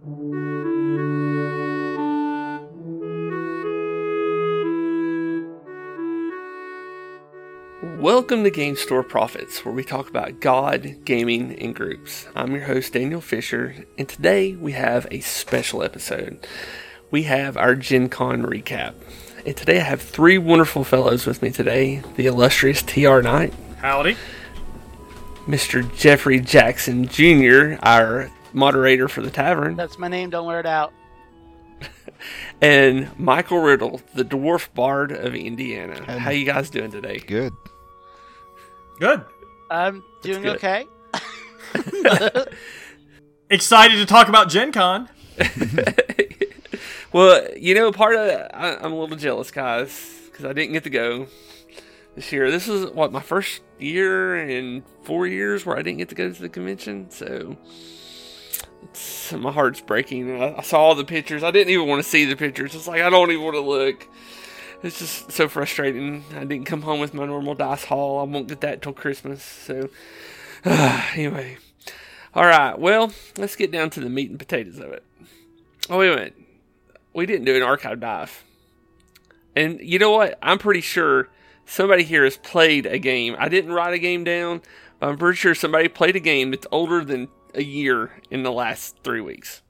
Welcome to Game Store Profits, where we talk about God, gaming, and groups. I'm your host, Daniel Fisher, and today we have a special episode. We have our Gen Con recap. And today I have three wonderful fellows with me today the illustrious TR Knight, Howdy. Mr. Jeffrey Jackson Jr., our moderator for the tavern, That's my name. Don't wear it out. and Michael Riddle, the dwarf bard of Indiana. And- How you guys doing today? Good. Good. I'm doing good. okay. Excited to talk about Gen Con. Well, you know, part of it, I, I'm a little jealous, guys, because I didn't get to go this year. This is what my first year in four years where I didn't get to go to the convention, so it's, my heart's breaking. I, I saw all the pictures. I didn't even want to see the pictures. It's like I don't even want to look. It's just so frustrating. I didn't come home with my normal dice haul. I won't get that till Christmas. So, anyway, all right. Well, let's get down to the meat and potatoes of it. Oh wait a minute we didn't do an archive dive. And you know what? I'm pretty sure somebody here has played a game. I didn't write a game down, but I'm pretty sure somebody played a game that's older than a year in the last three weeks.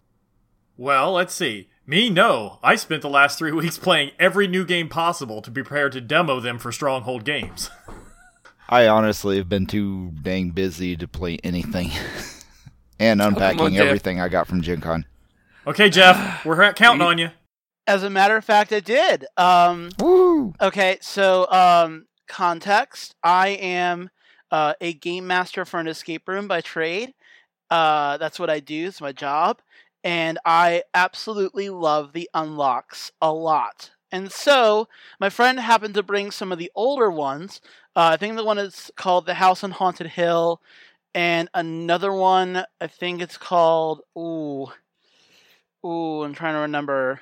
Well, let's see. Me, no. I spent the last three weeks playing every new game possible to be prepared to demo them for Stronghold Games. I honestly have been too dang busy to play anything. and unpacking Jeff. everything I got from Gen Con. Okay, Jeff, we're counting on you. As a matter of fact, I did. Um, Woo! okay, so um, context: I am uh, a game master for an escape room by trade. Uh, that's what I do. It's my job, and I absolutely love the unlocks a lot. And so, my friend happened to bring some of the older ones. Uh, I think the one is called The House on Haunted Hill, and another one, I think it's called. Ooh. Ooh, I'm trying to remember.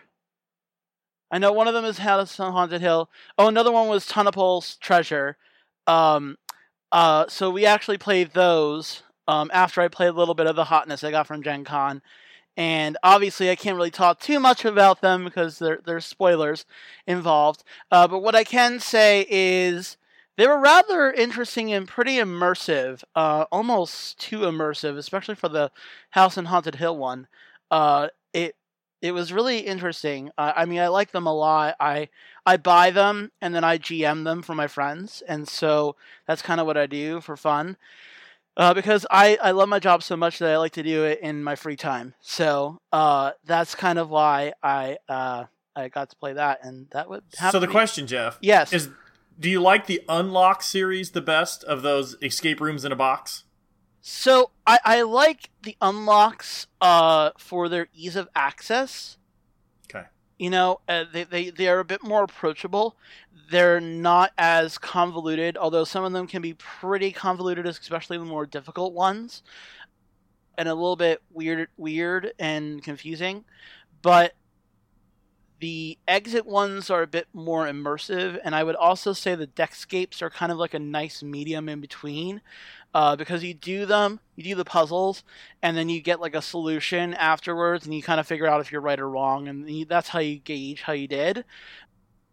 I know one of them is House on Haunted Hill. Oh, another one was Tonipal's Treasure. Um, uh, so we actually played those um, after I played a little bit of the hotness I got from Gen Con. And obviously, I can't really talk too much about them because there, there's spoilers involved. Uh, but what I can say is they were rather interesting and pretty immersive, uh, almost too immersive, especially for the House and Haunted Hill one. Uh, it it was really interesting. Uh, I mean, I like them a lot. I I buy them and then I GM them for my friends, and so that's kind of what I do for fun. Uh, because I, I love my job so much that I like to do it in my free time. So uh, that's kind of why I uh, I got to play that, and that would have So the question, Jeff, Yes. is do you like the Unlock series the best of those escape rooms in a box? So I, I like the unlocks uh, for their ease of access. You know, uh, they, they, they are a bit more approachable. They're not as convoluted, although some of them can be pretty convoluted, especially the more difficult ones, and a little bit weird, weird and confusing. But the exit ones are a bit more immersive, and I would also say the deckscapes are kind of like a nice medium in between uh, because you do them, you do the puzzles, and then you get like a solution afterwards, and you kind of figure out if you're right or wrong, and you, that's how you gauge how you did.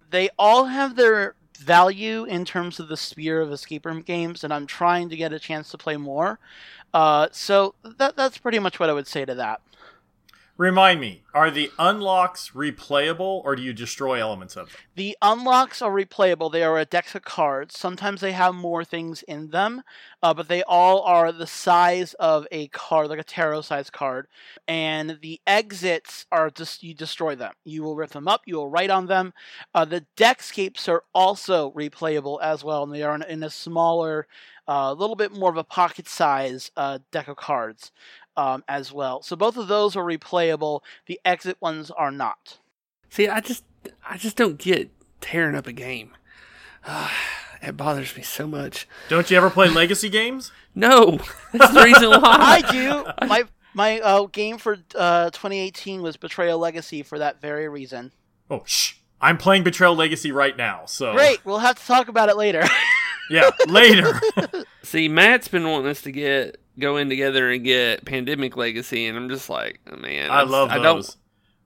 They all have their value in terms of the sphere of escape room games, and I'm trying to get a chance to play more. Uh, so that that's pretty much what I would say to that. Remind me, are the unlocks replayable or do you destroy elements of them? The unlocks are replayable. They are a deck of cards. Sometimes they have more things in them, uh, but they all are the size of a card, like a tarot size card. And the exits are just you destroy them. You will rip them up. You will write on them. Uh, the deckscapes are also replayable as well, and they are in, a smaller, a uh, little bit more of a pocket size uh, deck of cards um, as well. So both of those are replayable. The exit ones are not. See, I just I just don't get tearing up a game. it bothers me so much. Don't you ever play legacy games? No, that's the reason why. I do. My my uh, game for uh, 2018 was Betrayal Legacy for that very reason. Oh, shh. I'm playing Betrayal Legacy right now, so Great. We'll have to talk about it later. yeah, later. See, Matt's been wanting us to get go in together and get Pandemic Legacy, and I'm just like, oh, man, I just- love I those. don't.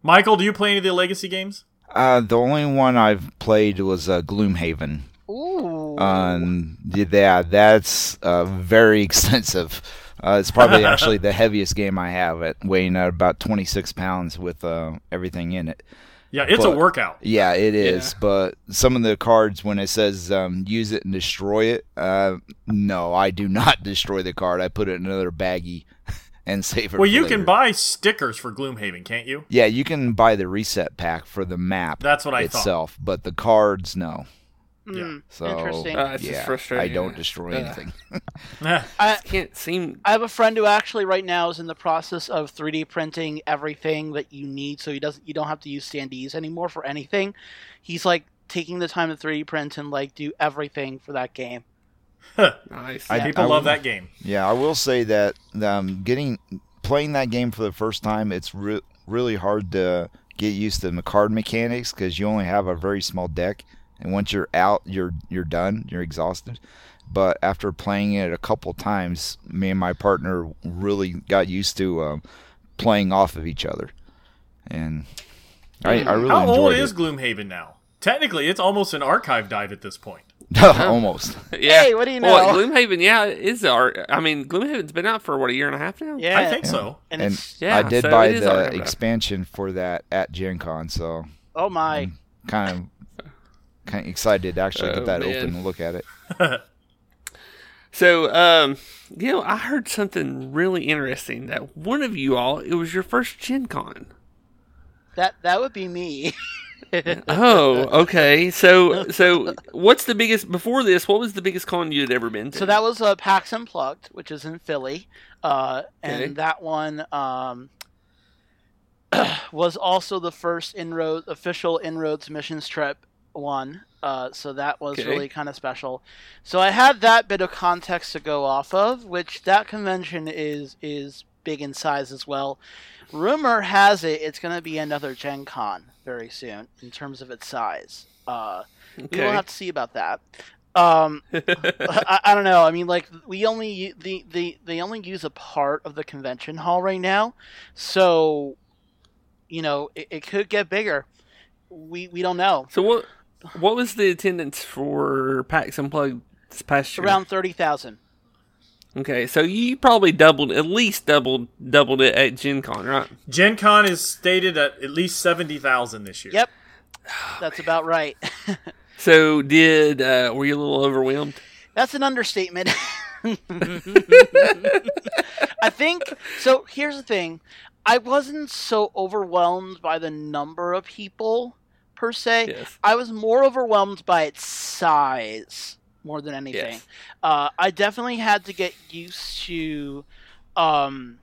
Michael, do you play any of the Legacy games? Uh, the only one I've played was uh, Gloomhaven. Ooh. Um, yeah, that's uh, very extensive. Uh, it's probably actually the heaviest game I have at weighing at about 26 pounds with uh, everything in it. Yeah, it's a workout. Yeah, it is. Yeah. But some of the cards, when it says um, use it and destroy it, uh, no, I do not destroy the card. I put it in another baggie and save it. Well, you later. can buy stickers for Gloomhaven, can't you? Yeah, you can buy the reset pack for the map That's what I thought. itself, but the cards, no. Hmm, So Interesting. Uh, it's just yeah, frustrating. I don't destroy Uh, anything. I, Can't seem. I have a friend who actually right now is in the process of 3D printing everything that you need, so he doesn't. You don't have to use standees anymore for anything. He's like taking the time to 3D print and like do everything for that game. Nice. I- People I love will- that game. Yeah, I will say that um, getting playing that game for the first time, it's re- really hard to get used to the card mechanics because you only have a very small deck, and once you're out, you're you're done, you're exhausted. But after playing it a couple times, me and my partner really got used to um, playing off of each other, and I, I really How old it. is Gloomhaven now? Technically, it's almost an archive dive at this point. Almost. Yeah. Hey, what do you Well, know? Gloomhaven, yeah, is art. I mean, Gloomhaven's been out for what a year and a half now. Yeah, I think so. And, And it's Yeah, I did so buy the expansion for that at Gen Con, so oh my, kind of kind of excited to actually Oh, get that man. open and look at it. So, um, you know, I heard something really interesting that one of you all, it was your first Gen Con. that that would be me. Oh, okay. So, so what's the biggest before this? What was the biggest con you had ever been to? So that was uh, PAX Unplugged, which is in Philly, uh, and Okay. that one um, was also the first inroad official inroads missions trip one. Uh, so that was Okay. really kind of special. So I had that bit of context to go off of, which that convention is is big in size as well. Rumor has it it's going to be another Gen Con very soon in terms of its size. Uh, We will have to see about that. Um, I, I don't know. I mean, like we only the, the they only use a part of the convention hall right now, so you know it, it could get bigger. We we don't know. so what? What was the attendance for PAX Unplugged this past year? Around thirty thousand. Okay, so you probably doubled, at least doubled, doubled it at Gen Con, right? Gen Con is stated at at least 70,000 this year. Yep, that's about right. So did uh, were you a little overwhelmed? That's an understatement. I think so. Here's the thing I wasn't so overwhelmed by the number of people per se. Yes. I was more overwhelmed by its size more than anything. Yes. Uh, I definitely had to get used to um,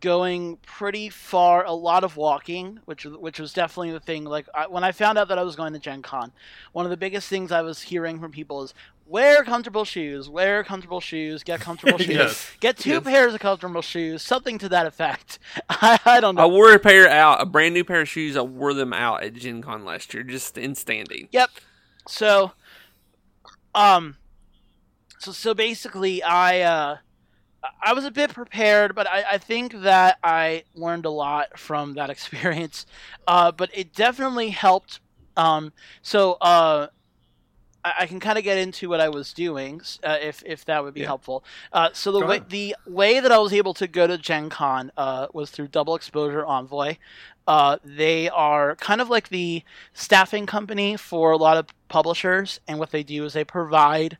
going pretty far, a lot of walking, which which was definitely the thing. Like I, when I found out that I was going to Gen Con, one of the biggest things I was hearing from people is wear comfortable shoes, wear comfortable shoes, get comfortable shoes, Yes. get two Yes. pairs of comfortable shoes, something to that effect. I, I don't know. I wore a pair out, a brand new pair of shoes. I wore them out at Gen Con last year, just in standing. Yep. So, um, so so basically, I uh, I was a bit prepared, but I, I think that I learned a lot from that experience. Uh, but it definitely helped. Um, so uh. I I can kind of get into what I was doing, uh, if if that would be Yeah. helpful. Uh, so the Go way the way that I was able to go to Gen Con uh, was through Double Exposure Envoy. Uh, they are kind of like the staffing company for a lot of publishers, and what they do is they provide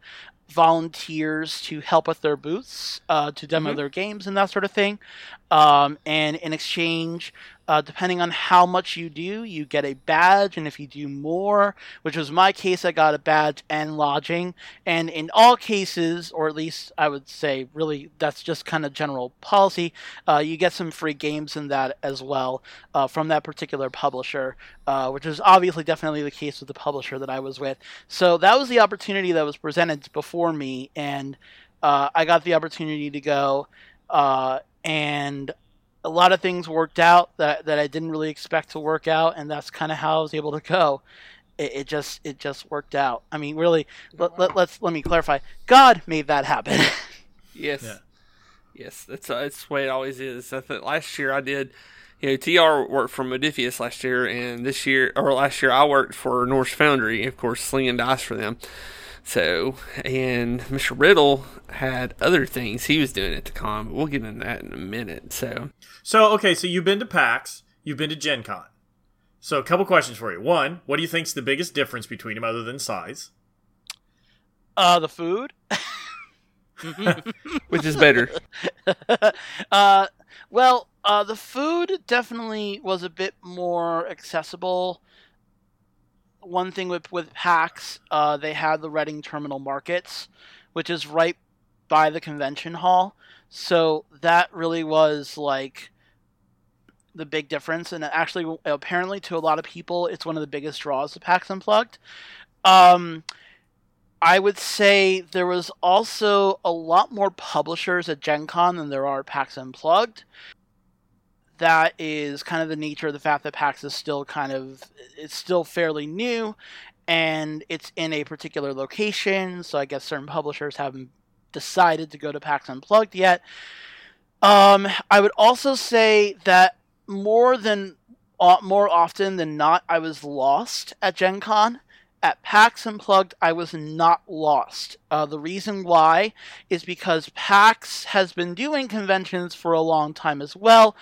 volunteers to help with their booths, uh, to demo Mhm. their games and that sort of thing. Um, and in exchange, uh, depending on how much you do, you get a badge, and if you do more, which was my case, I got a badge and lodging. And in all cases, or at least I would say, really, that's just kind of general policy. Uh, you get some free games in that as well uh, from that particular publisher, uh, which is obviously definitely the case with the publisher that I was with. So that was the opportunity that was presented before me, and uh, I got the opportunity to go, uh, and a lot of things worked out that, that I didn't really expect to work out, and that's kind of how I was able to go. It, it just it just worked out. I mean, really, let, let, let's let me clarify. God made that happen. Yes. Yeah. Yes, that's uh, that's the way it always is. I think last year I did, you know, TR worked for Modiphius last year, and this year or last year I worked for Norse Foundry, of course, slinging dice for them. So, and Mr. Riddle had other things he was doing at the con, but we'll get into that in a minute. So, So, okay, so you've been to PAX, you've been to Gen Con. So, a couple questions for you. One, what do you think's the biggest difference between them other than size? Uh, the food. which is better? uh, well, uh, the food definitely was a bit more accessible. One thing with with PAX, uh, they had the Reading Terminal Markets, which is right by the convention hall. So that really was like the big difference, and actually, apparently, to a lot of people, it's one of the biggest draws of PAX Unplugged. Um, I would say there was also a lot more publishers at Gen Con than there are at PAX Unplugged. That is kind of the nature of the fact that PAX is still kind of it's still fairly new and it's in a particular location, so I guess certain publishers haven't decided to go to PAX Unplugged yet. Um, I would also say that more than uh, more often than not, I was lost at Gen Con at PAX Unplugged, I was not lost. Uh, the reason why is because PAX has been doing conventions for a long time as well,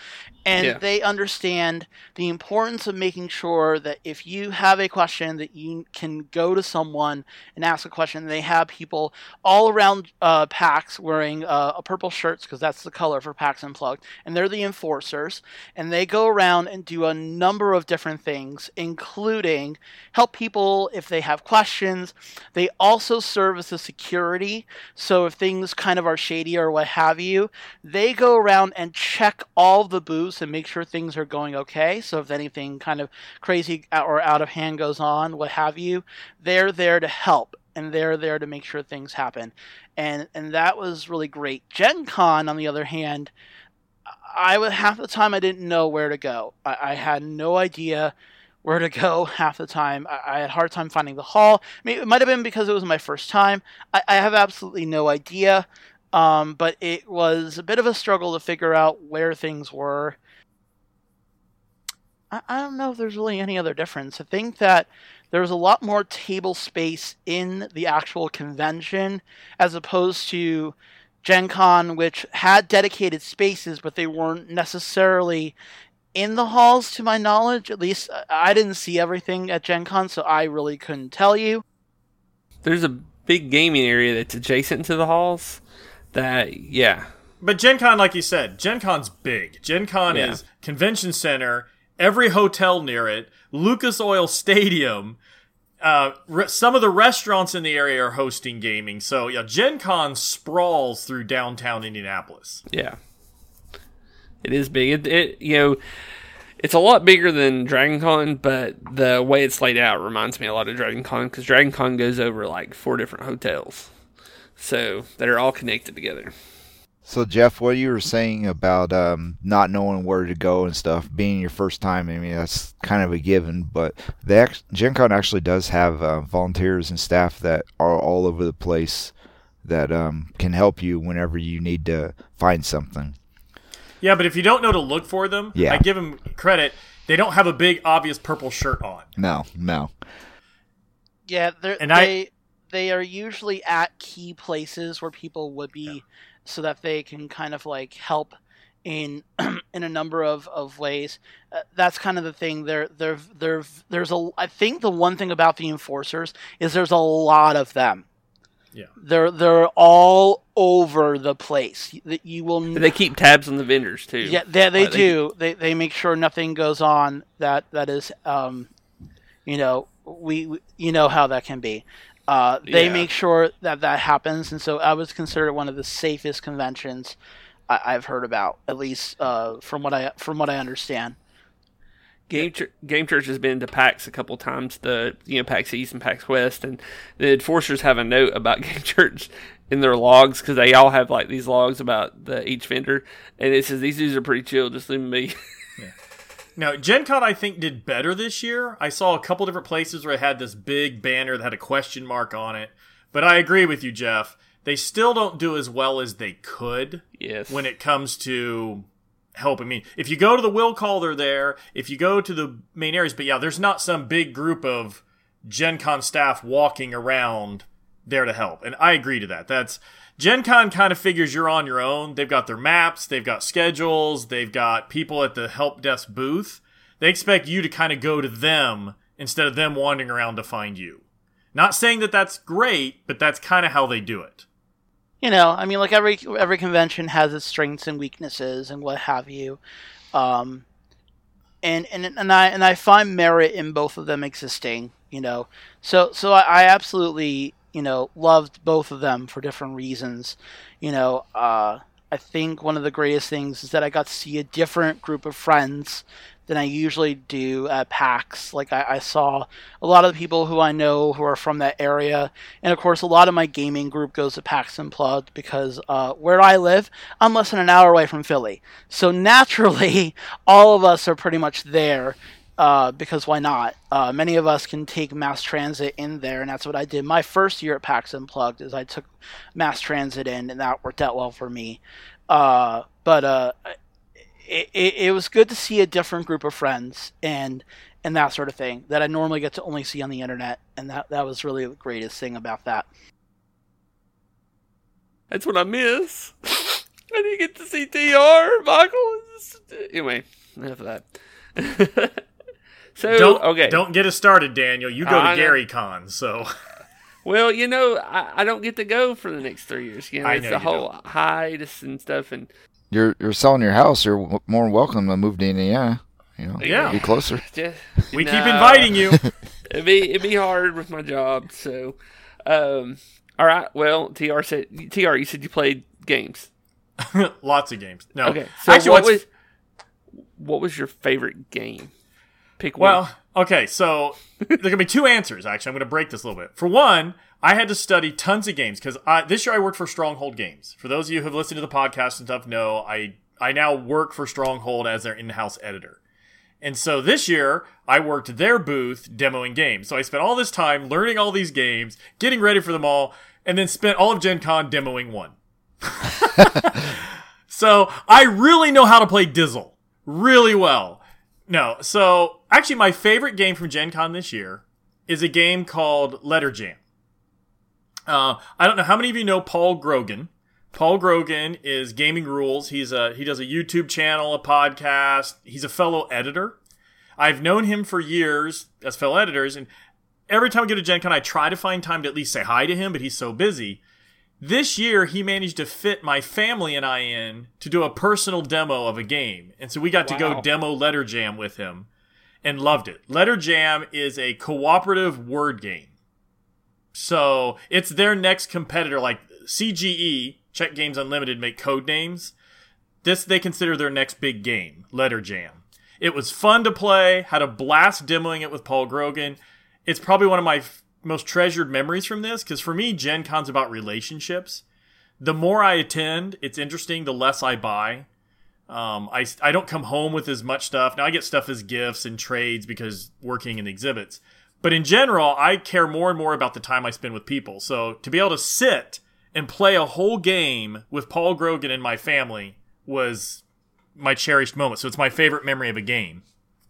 and Yeah. they understand the importance of making sure that if you have a question, that you can go to someone and ask a question. They have people all around uh, PAX wearing uh, a purple shirts because that's the color for PAX Unplugged, and they're the enforcers, and they go around and do a number of different things, including help people if they have questions. They also serve as a security, so if things kind of are shady or what have you, they go around and check all the booths and make sure things are going okay. So if anything kind of crazy or out of hand goes on, what have you, they're there to help and they're there to make sure things happen. And and that was really great. Gen Con, on the other hand, I would half the time I didn't know where to go. I, I had no idea where to go half the time. I, I had a hard time finding the hall. Maybe it might have been because it was my first time. I, I have absolutely no idea. Um, but it was a bit of a struggle to figure out where things were. I, I don't know if there's really any other difference. I think that there was a lot more table space in the actual convention as opposed to Gen Con, which had dedicated spaces, but they weren't necessarily in the halls to my knowledge. At least uh, I didn't see everything at Gen Con, so I really couldn't tell you. There's a big gaming area that's adjacent to the halls. That yeah, But Gen Con, like you said, Gen Con's big. Gen Con Yeah. is convention center, every hotel near it, Lucas Oil Stadium. Uh, re- some of the restaurants in the area are hosting gaming. So yeah, Gen Con sprawls through downtown Indianapolis. yeah, it is big. It, it you know, it's a lot bigger than Dragon Con, but the way it's laid out reminds me a lot of Dragon Con because Dragon Con goes over like four different hotels, so that are all connected together. So Jeff, what you were saying about um, not knowing where to go and stuff, being your first time, I mean that's kind of a given. But the act- Gen Con actually does have uh, volunteers and staff that are all over the place that um, can help you whenever you need to find something. Yeah, but if you don't know to look for them, Yeah. I give them credit. They don't have a big obvious purple shirt on. No, no. Yeah, they're, And I- they they are usually at key places where people would be, so that they can kind of like help in in a number of of ways. Uh, that's kind of the thing. There there there there's a. I think the one thing about the enforcers is there's a lot of them. Yeah. They're they're all over the place. That you will But they keep tabs on the vendors too. yeah, they, they they- do. They they make sure nothing goes on that that is um, you know, we we- you know how that can be. Uh, they Yeah. make sure that that happens, and so I was considered one of the safest conventions I, I've heard about, at least uh, from what I from what I understand. Game Ch- Game Church has been to PAX a couple times, the you know PAX East and PAX West, and the enforcers have a note about Game Church in their logs because they all have like these logs about the each vendor, and it says these dudes are pretty chill, just leave me. Now, Gen Con, I think, did better this year. I saw a couple different places where it had this big banner that had a question mark on it. But I agree with you, Jeff. they still don't do as well as they could Yes. when it comes to help. I mean, if you go to the will call, they're there. If you go to the main areas, but yeah, there's not some big group of Gen Con staff walking around there to help. And I agree to that. That's Gen Con kind of figures you're on your own. They've got their maps, they've got schedules, they've got people at the help desk booth. They expect you to kind of go to them instead of them wandering around to find you. Not saying that that's great, but that's kind of how they do it. you know, I mean, like every every convention has its strengths and weaknesses and what have you, um, and and and I and I find merit in both of them existing. You know, so so I, I absolutely you know loved both of them for different reasons. You know, uh, I think one of the greatest things is that I got to see a different group of friends than I usually do at PAX. Like I, I saw a lot of the people who I know who are from that area, and of course, a lot of my gaming group goes to PAX Unplugged because uh, where I live, I'm less than an hour away from Philly. So naturally, all of us are pretty much there. Uh, because why not? Uh, many of us can take mass transit in there, and that's what I did. My first year at PAX Unplugged is I took mass transit in, and that worked out well for me. Uh, but uh, it, it, it was good to see a different group of friends and and that sort of thing that I normally get to only see on the internet, and that that was really the greatest thing about that. That's what I miss. I didn't get to see Dr. Michael. Anyway, enough of that. so Don't okay. Don't get us started, Daniel. You go I to know. Gary Con, so Well, you know, I, I don't get to go for the next three years. You know, I it's know the you whole hiatus and stuff, and You're you're selling your house. You're w- more welcome to move to Indiana. You know, Yeah. be closer. just we keep inviting you. it'd be it'd be hard with my job. So, um, all right. Well, Tr said Tr. You said you played games. Lots of games. No, Okay. So actually, what was what was your favorite game? Pick one. Well, okay, so there can be two answers. Actually, I'm going to break this a little bit. For one, I had to study tons of games because this year I worked for Stronghold Games. For those of you who have listened to the podcast and stuff, know I I now work for Stronghold as their in-house editor. And so this year, I worked their booth demoing games. So I spent all this time learning all these games, getting ready for them all, and then spent all of Gen Con demoing one. so I really know how to play Dizzle really well. No, so actually, my favorite game from Gen Con this year is a game called Letter Jam. Uh, I don't know how many of you know Paul Grogan. Paul Grogan is Gaming Rules. He's a he does a YouTube channel, a podcast. He's a fellow editor. I've known him for years as fellow editors, and every time I get to Gen Con, I try to find time to at least say hi to him, but he's so busy. This year, he managed to fit my family and I in to do a personal demo of a game. And so we got to go demo Letter Jam with him and loved it. Letter Jam is a cooperative word game. So it's their next competitor, like CGE, Czech Games Unlimited, make Codenames. This they consider their next big game, Letter Jam. It was fun to play, had a blast demoing it with Paul Grogan. It's probably one of my f- most treasured memories from this because for me, Gen Con's about relationships. The more I attend, it's interesting, the less I buy. Um, I, I don't come home with as much stuff. Now I get stuff as gifts and trades because working in exhibits. But in general, I care more and more about the time I spend with people. So to be able to sit and play a whole game with Paul Grogan and my family was my cherished moment. So it's my favorite memory of a game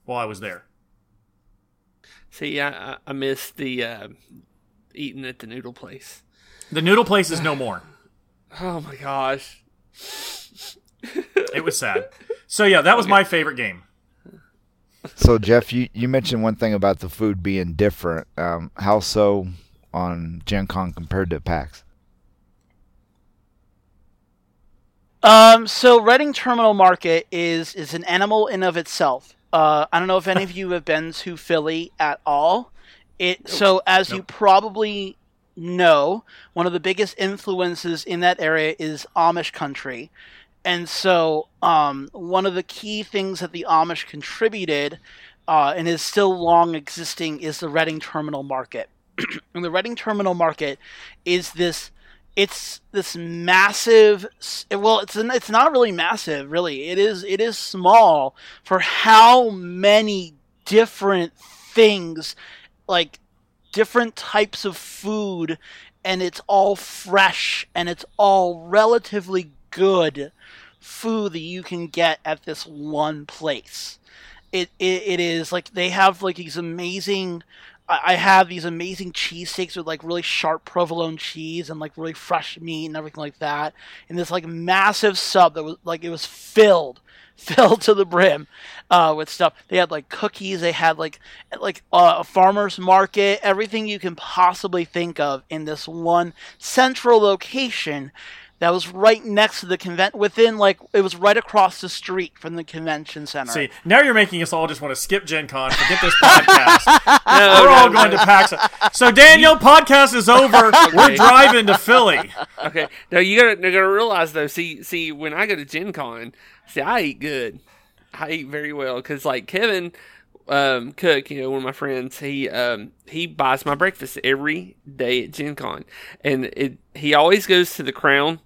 while I was there. See, I I, I missed the uh, eating at the noodle place. The noodle place is no more. Oh my gosh. It was sad. So yeah, that was my favorite game. So Jeff, you, you mentioned one thing about the food being different. Um, how so on Gen Con compared to PAX? Um, so Reading Terminal Market is is an animal in of itself. Uh, I don't know if any of you have been to Philly at all. It so as you probably know, one of the biggest influences in that area is Amish country. And so, um, one of the key things that the Amish contributed uh, and is still long existing is the Reading Terminal Market. and the Reading Terminal Market is this it's this massive well it's an, it's not really massive really it is it is small for how many different things like different types of food and it's all fresh and it's all relatively good food that you can get at this one place. It, it, it is like they have like these amazing I have these amazing cheesesteaks with like really sharp provolone cheese and like really fresh meat and everything like that. And this like massive sub that was like it was filled, filled to the brim uh, with stuff. They had like cookies. They had like like uh, a farmer's market. Everything you can possibly think of in this one central location that was right next to the convent within like it was right across the street from the convention center. See, now you're making us all just want to skip Gen Con, forget this podcast. No, We're no, all no. going to PAX. So Daniel, podcast is over. We're driving to Philly. Okay. Now you gotta you gotta realize though. See, see, when I go to Gen Con, see, I eat good. I eat very well because like Kevin um, Cook, you know, one of my friends, he um, he buys my breakfast every day at Gen Con, and it he always goes to the Crown.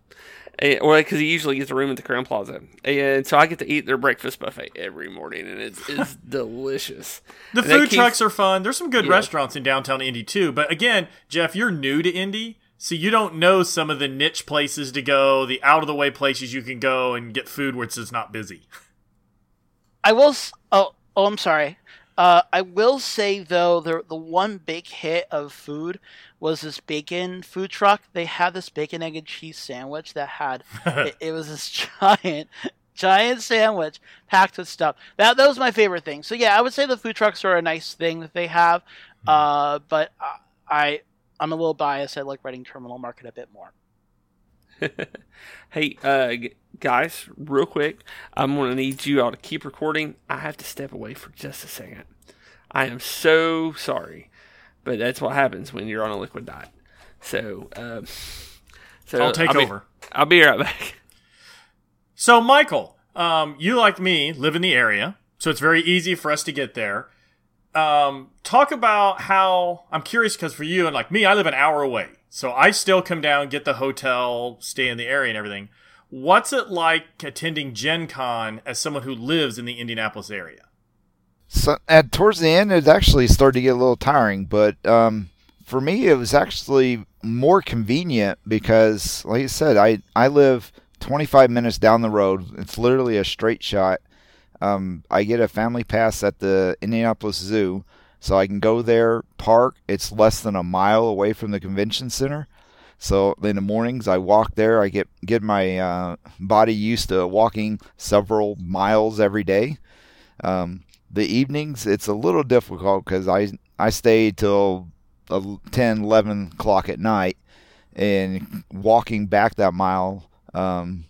eh, Or because he usually gets a room at the Crowne Plaza, and so I get to eat their breakfast buffet every morning, and it's, it's delicious. The And food keeps- trucks are fun. There's some good Yeah. restaurants in downtown Indy too. But again, Jeff, you're new to Indy, so you don't know some of the niche places to go, the out of the way places you can go and get food where it's just not busy. I will. Oh, I'm sorry. Uh, I will say though, the the one big hit of food was this bacon food truck. They had this bacon egg and cheese sandwich that had it, it was this giant, giant sandwich packed with stuff. That that was my favorite thing. So yeah, I would say the food trucks are a nice thing that they have. Uh, but I, I I'm a little biased. I like Reading Terminal Market a bit more. Hey, uh, guys, real quick, I'm gonna need you all to keep recording. I have to step away for just a second. I am so sorry, but that's what happens when you're on a liquid diet. So, um, so I'll take be- over. I'll be right back. So, Michael, um, you like me live in the area, so it's very easy for us to get there. Um, talk about how I'm curious because for you and like me, I live an hour away, so I still come down, get the hotel, stay in the area, and everything. What's it like attending Gen Con as someone who lives in the Indianapolis area? So at towards the end, it actually started to get a little tiring. But um, for me, it was actually more convenient because, like I said, I I live 25 minutes down the road. It's literally a straight shot. Um, I get a family pass at the Indianapolis Zoo, so I can go there, park. It's less than a mile away from the convention center. So in the mornings, I walk there. I get get my uh, body used to walking several miles every day. Um, the evenings, it's a little difficult because I I stay till el- 10, 11 o'clock at night, and walking back that mile um,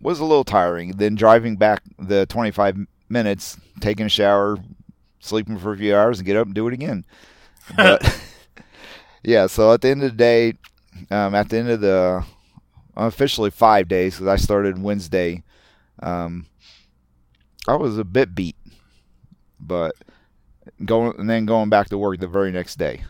was a little tiring. Then driving back the 25 minutes, taking a shower, sleeping for a few hours, and get up and do it again. But yeah, so at the end of the day, um, at the end of the officially five days because I started Wednesday, um, I was a bit beat, but going and then going back to work the very next day.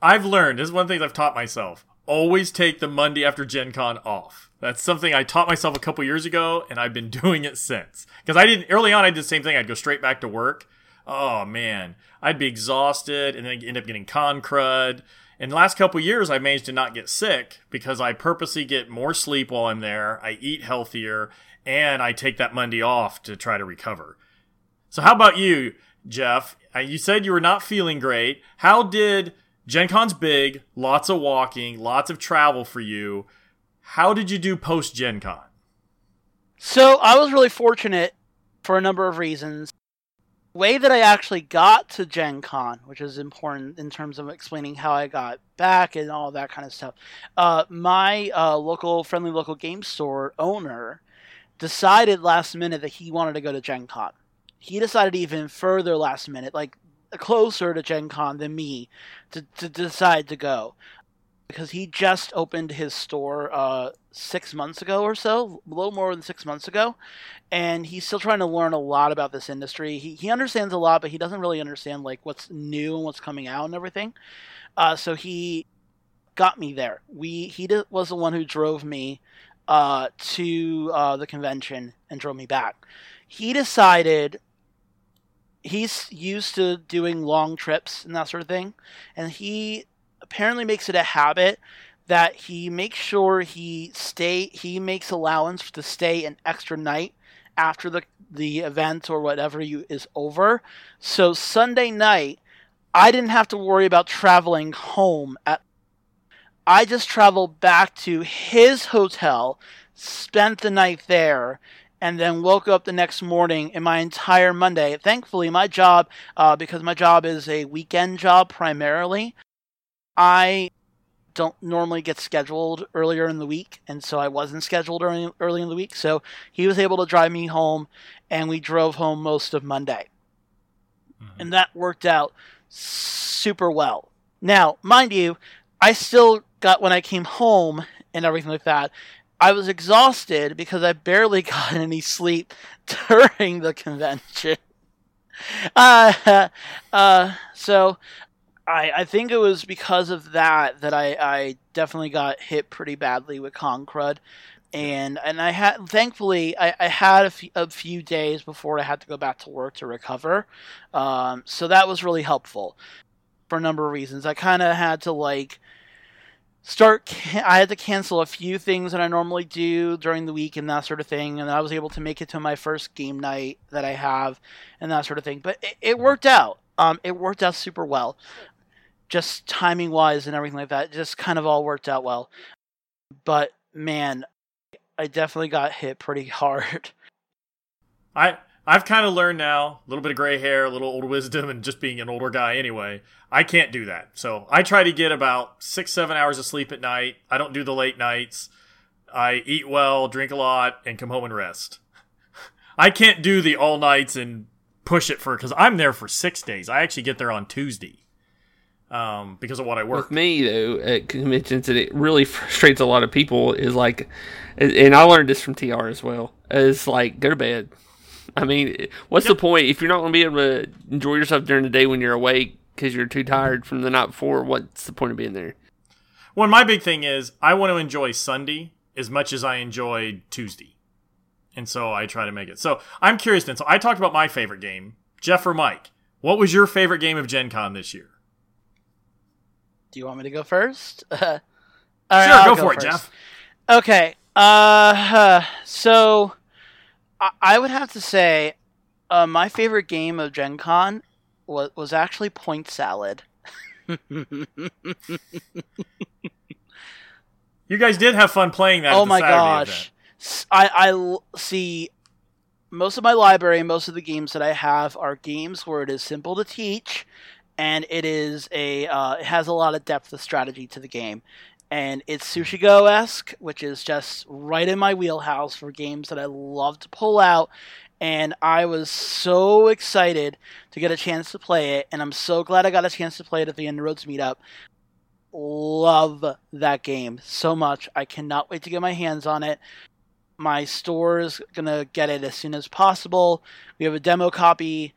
I've learned this is one thing I've taught myself. Always take the Monday after Gen Con off. That's something I taught myself a couple years ago, and I've been doing it since. Because I didn't early on, I did the same thing. I'd go straight back to work. Oh man, I'd be exhausted, and then end up getting con crud. In the last couple years, I managed to not get sick because I purposely get more sleep while I'm there. I eat healthier, and I take that Monday off to try to recover. So, how about you, Jeff? Uh, You said you were not feeling great. How did Gen Con's big, lots of walking, lots of travel for you. How did you do post Gen Con? So I was really fortunate for a number of reasons. The way that I actually got to Gen Con, which is important in terms of explaining how I got back and all that kind of stuff. Uh, my uh, local friendly local game store owner decided last minute that he wanted to go to Gen Con. He decided even further last minute, like closer to Gen Con than me, to, to decide to go. Because he just opened his store uh, six months ago or so, a little more than six months ago, and he's still trying to learn a lot about this industry. He he understands a lot, but he doesn't really understand like what's new and what's coming out and everything. Uh, so he got me there. We he did, was the one who drove me uh, to uh, the convention and drove me back. He decided he's used to doing long trips and that sort of thing, and he apparently makes it a habit that he makes sure he stay he makes allowance to stay an extra night after the the event or whatever you is over. So Sunday night, I didn't have to worry about traveling home at I just traveled back to his hotel, spent the night there, and then woke up the next morning in my entire Monday. Thankfully, my job, uh, because my job is a weekend job primarily, I don't normally get scheduled earlier in the week, and so I wasn't scheduled early, early in the week. So he was able to drive me home, and we drove home most of Monday. Mm-hmm. And that worked out super well. Now, mind you, I still got when I came home and everything like that. I was exhausted because I barely got any sleep during the convention. Uh, uh, so I, I think it was because of that that I, I definitely got hit pretty badly with Concrud. And and I had thankfully I, I had a, f- a few days before I had to go back to work to recover, um, so that was really helpful for a number of reasons. I kind of had to like start i had to cancel a few things that i normally do during the week and that sort of thing and i was able to make it to my first game night that i have and that sort of thing but it, it worked out um, it worked out super well just timing wise and everything like that, just kind of all worked out well. But man, I definitely got hit pretty hard. I I've kind of learned now, a little bit of gray hair, a little old wisdom, and just being an older guy anyway. I can't do that. So I try to get about six, seven hours of sleep at night. I don't do the late nights. I eat well, drink a lot, and come home and rest. I can't do the all nights and push it for because I'm there for six days. I actually get there on Tuesday um, because of what I work. With me though, at conventions, it really frustrates a lot of people. Is like, and I learned this from TR as well. Is like go to bed. I mean, what's yep. the point if you're not going to be able to enjoy yourself during the day when you're awake because you're too tired from the night before? What's the point of being there? Well, my big thing is I want to enjoy Sunday as much as I enjoyed Tuesday, and so I try to make it. So I'm curious then. So I talked about my favorite game, Jeff or Mike. What was your favorite game of Gen Con this year? Do you want me to go first? sure, right, go, go, for first. it, Jeff. Okay. Uh, so I, would have to say uh, my favorite game of Gen Con was, was actually Point Salad. you guys did have fun playing that. Oh my Saturday gosh! Event. I I see most of my library, most of the games that I have are games where it is simple to teach and it is a uh, it has a lot of depth of strategy to the game and it's Sushi Go esque, which is just right in my wheelhouse for games that I love to pull out. And I was so excited to get a chance to play it, and I'm so glad I got a chance to play it at the Inroads meetup. Love that game so much. I cannot wait to get my hands on it. My store is gonna get it as soon as possible. We have a demo copy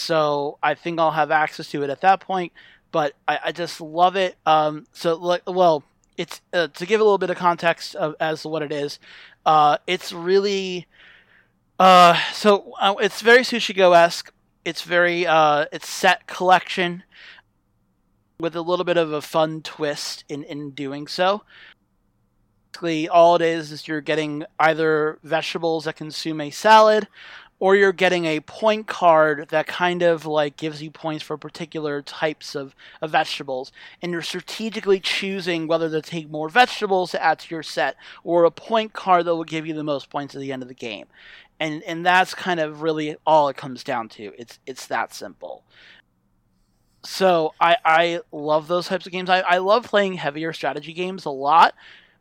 so I think I'll have access to it at that point. But I, I just love it. Um, so well, it's uh, to give a little bit of context of, as to what it is. Uh, it's really uh, so uh, it's very Sushi Go esque. It's very uh, it's set collection with a little bit of a fun twist in in doing so. Basically, all it is is you're getting either vegetables that consume a salad, or you're getting a point card that kind of like gives you points for particular types of, of vegetables and you're strategically choosing whether to take more vegetables to add to your set or a point card that will give you the most points at the end of the game. And and that's kind of really all it comes down to. It's it's that simple. So i i love those types of games. I, I love playing heavier strategy games a lot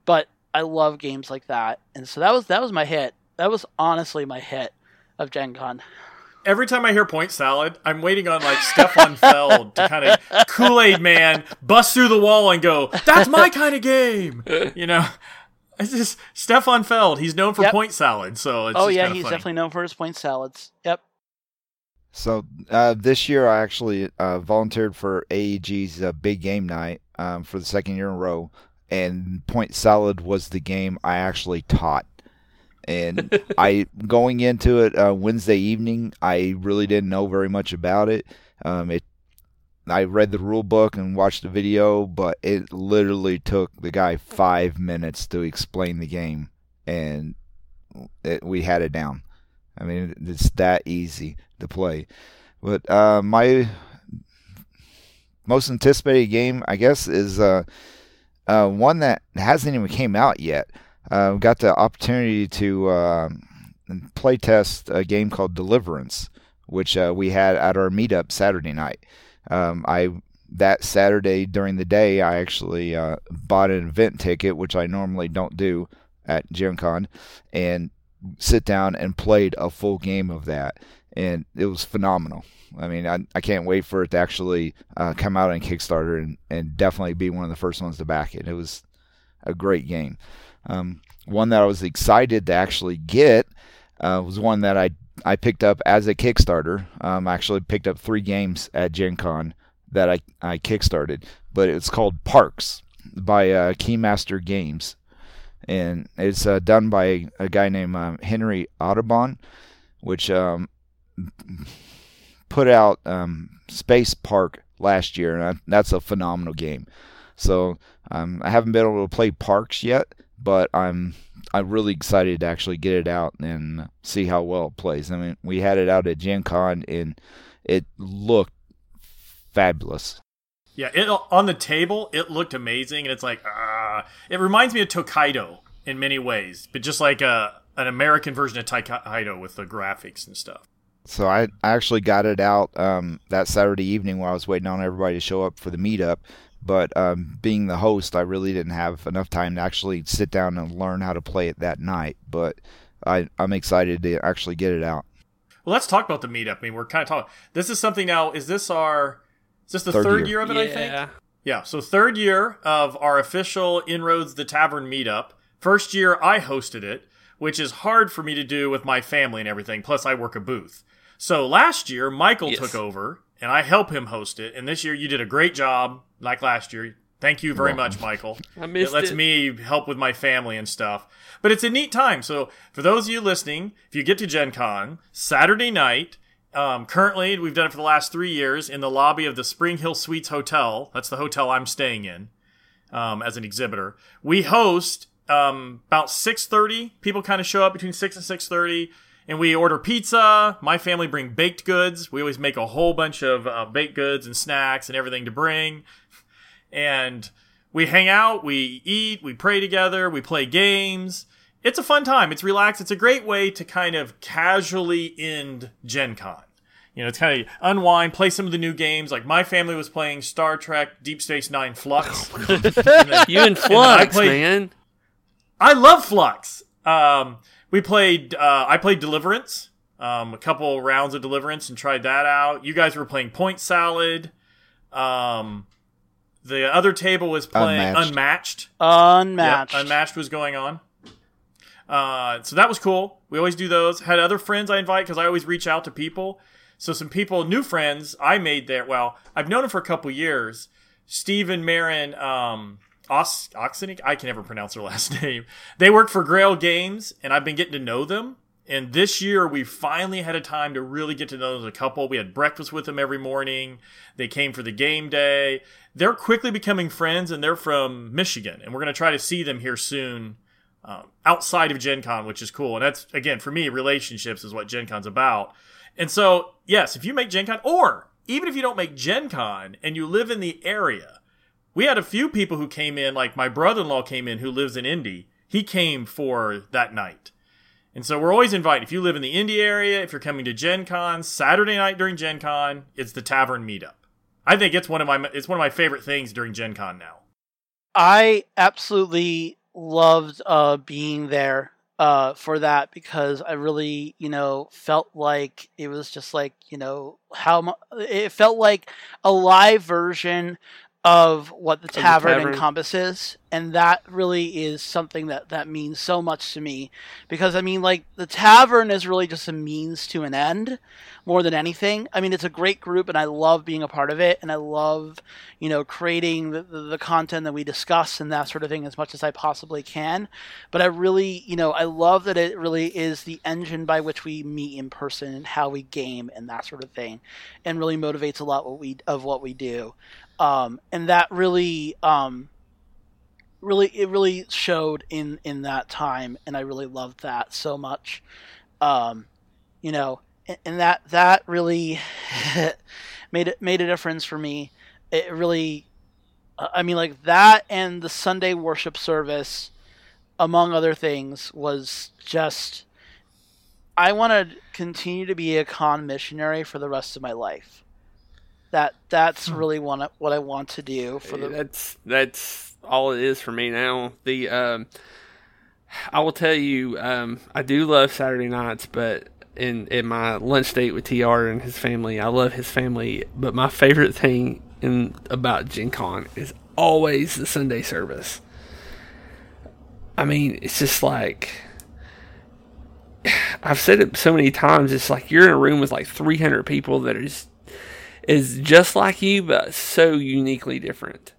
but i love games like that. And so that was that was my hit. That was honestly my hit of Gen Con. Every time I hear point salad, I'm waiting on like Stefan Feld to kind of Kool Aid Man bust through the wall and go, "That's my kind of game," you know. It's just Stefan Feld. He's known for yep. point salad, so oh yeah, he's funny. definitely known for his point salads. Yep. So uh, this year, I actually uh, volunteered for AEG's uh, big game night um, for the second year in a row, and point salad was the game I actually taught and I going into it uh, Wednesday evening, I really didn't know very much about it. Um, it I read the rule book and watched the video, but it literally took the guy five minutes to explain the game, and it, we had it down. I mean, it's that easy to play. But uh, my most anticipated game, I guess, is uh, uh, one that hasn't even came out yet. Uh, got the opportunity to uh, play test a game called Deliverance, which uh, we had at our meetup Saturday night. Um, I that Saturday during the day, I actually uh, bought an event ticket, which I normally don't do at Gen Con, and sit down and played a full game of that, and it was phenomenal. I mean, I, I can't wait for it to actually uh, come out on Kickstarter and, and definitely be one of the first ones to back it. It was a great game. Um, one that I was excited to actually get uh, was one that I I picked up as a Kickstarter. Um, I actually picked up three games at Gen Con that I, I kickstarted, but it's called Parks by uh, Keymaster Games. And it's uh, done by a guy named um, Henry Audubon, which um, put out um, Space Park last year, and I, that's a phenomenal game. So um, I haven't been able to play Parks yet, but I'm I'm really excited to actually get it out and see how well it plays. I mean, we had it out at Gen Con, and it looked fabulous. Yeah, it on the table, it looked amazing, and it's like, uh, it reminds me of Tokaido in many ways, but just like a an American version of Tokaido with the graphics and stuff. So I, I actually got it out um, that Saturday evening while I was waiting on everybody to show up for the meetup. But um, being the host, I really didn't have enough time to actually sit down and learn how to play it that night. But I, I'm excited to actually get it out. Well, let's talk about the meetup. I mean, we're kind of talking. This is something now. Is this our? Is this the third, Third year. year. of it? yeah. I think. Yeah. So third year of our official Inroads the Tavern meetup. First year I hosted it, which is hard for me to do with my family and everything. Plus, I work a booth. So last year Michael Yes. took over, and I help him host it. And this year you did a great job, like last year. Thank you very much, Michael. I missed It lets it. me help with my family and stuff. But it's a neat time. So for those of you listening, if you get to Gen Con, Saturday night, um, currently we've done it for the last three years in the lobby of the Spring Hill Suites Hotel. That's the hotel I'm staying in um, as an exhibitor. We host um, about 6.30. People kind of show up between 6 and 6.30. And we order pizza. My family bring baked goods. We always make a whole bunch of uh, baked goods and snacks and everything to bring and we hang out, we eat, we pray together, we play games. It's a fun time. It's relaxed. It's a great way to kind of casually end Gen Con. You know, it's kind of unwind, play some of the new games. Like my family was playing Star Trek Deep Space Nine Fluxx. You and I Fluxx, played- man. I love Fluxx. Um, we played. Uh, I played Deliverance. Um, a couple rounds of Deliverance and tried that out. You guys were playing Point Salad. Um, the other table was playing Unmatched. Unmatched. Unmatched. Yep, Unmatched was going on. Uh, so that was cool. We always do those. Had other friends I invite because I always reach out to people. So some people, new friends I made there. Well, I've known them for a couple years. Steve and Marin um, Os- I can never pronounce their last name. They work for Grail Games, and I've been getting to know them. And this year, we finally had a time to really get to know them as a couple. We had breakfast with them every morning. They came for the game day. They're quickly becoming friends, and they're from Michigan. And we're going to try to see them here soon um, outside of Gen Con, which is cool. And that's, again, for me, relationships is what Gen Con's about. And so, yes, if you make Gen Con, or even if you don't make Gen Con and you live in the area, we had a few people who came in, like my brother in law came in who lives in Indy. He came for that night. And so we're always inviting. If you live in the Indy area, if you're coming to Gen Con, Saturday night during Gen Con, it's the tavern meetup. I think it's one of my it's one of my favorite things during Gen Con now. I absolutely loved uh, being there uh, for that because I really, you know, felt like it was just like, you know, how mu- it felt like a live version of what the the tavern, tavern. encompasses and that really is something that that means so much to me because i mean like the tavern is really just a means to an end more than anything. I mean it's a great group and i love being a part of it and i love you know creating the, the, the content that we discuss and that sort of thing as much as i possibly can. But i really you know i love that it really is the engine by which we meet in person and how we game and that sort of thing and really motivates a lot what we of what we do um, and that really um, really it really showed in in that time and i really loved that so much. Um, you know and, and that that really made it made a difference for me. It really i mean like that and the sunday worship service among other things was just i want to continue to be a con missionary for the rest of my life that that's really what I, what I want to do for the that's that's all it is for me now. The um, I will tell you, um, I do love Saturday nights, but in in my lunch date with Tr and his family, I love his family. But my favorite thing in about Gen Con is always the Sunday service. I mean, it's just like I've said it so many times. It's like you're in a room with like 300 people that is is just like you, but so uniquely different.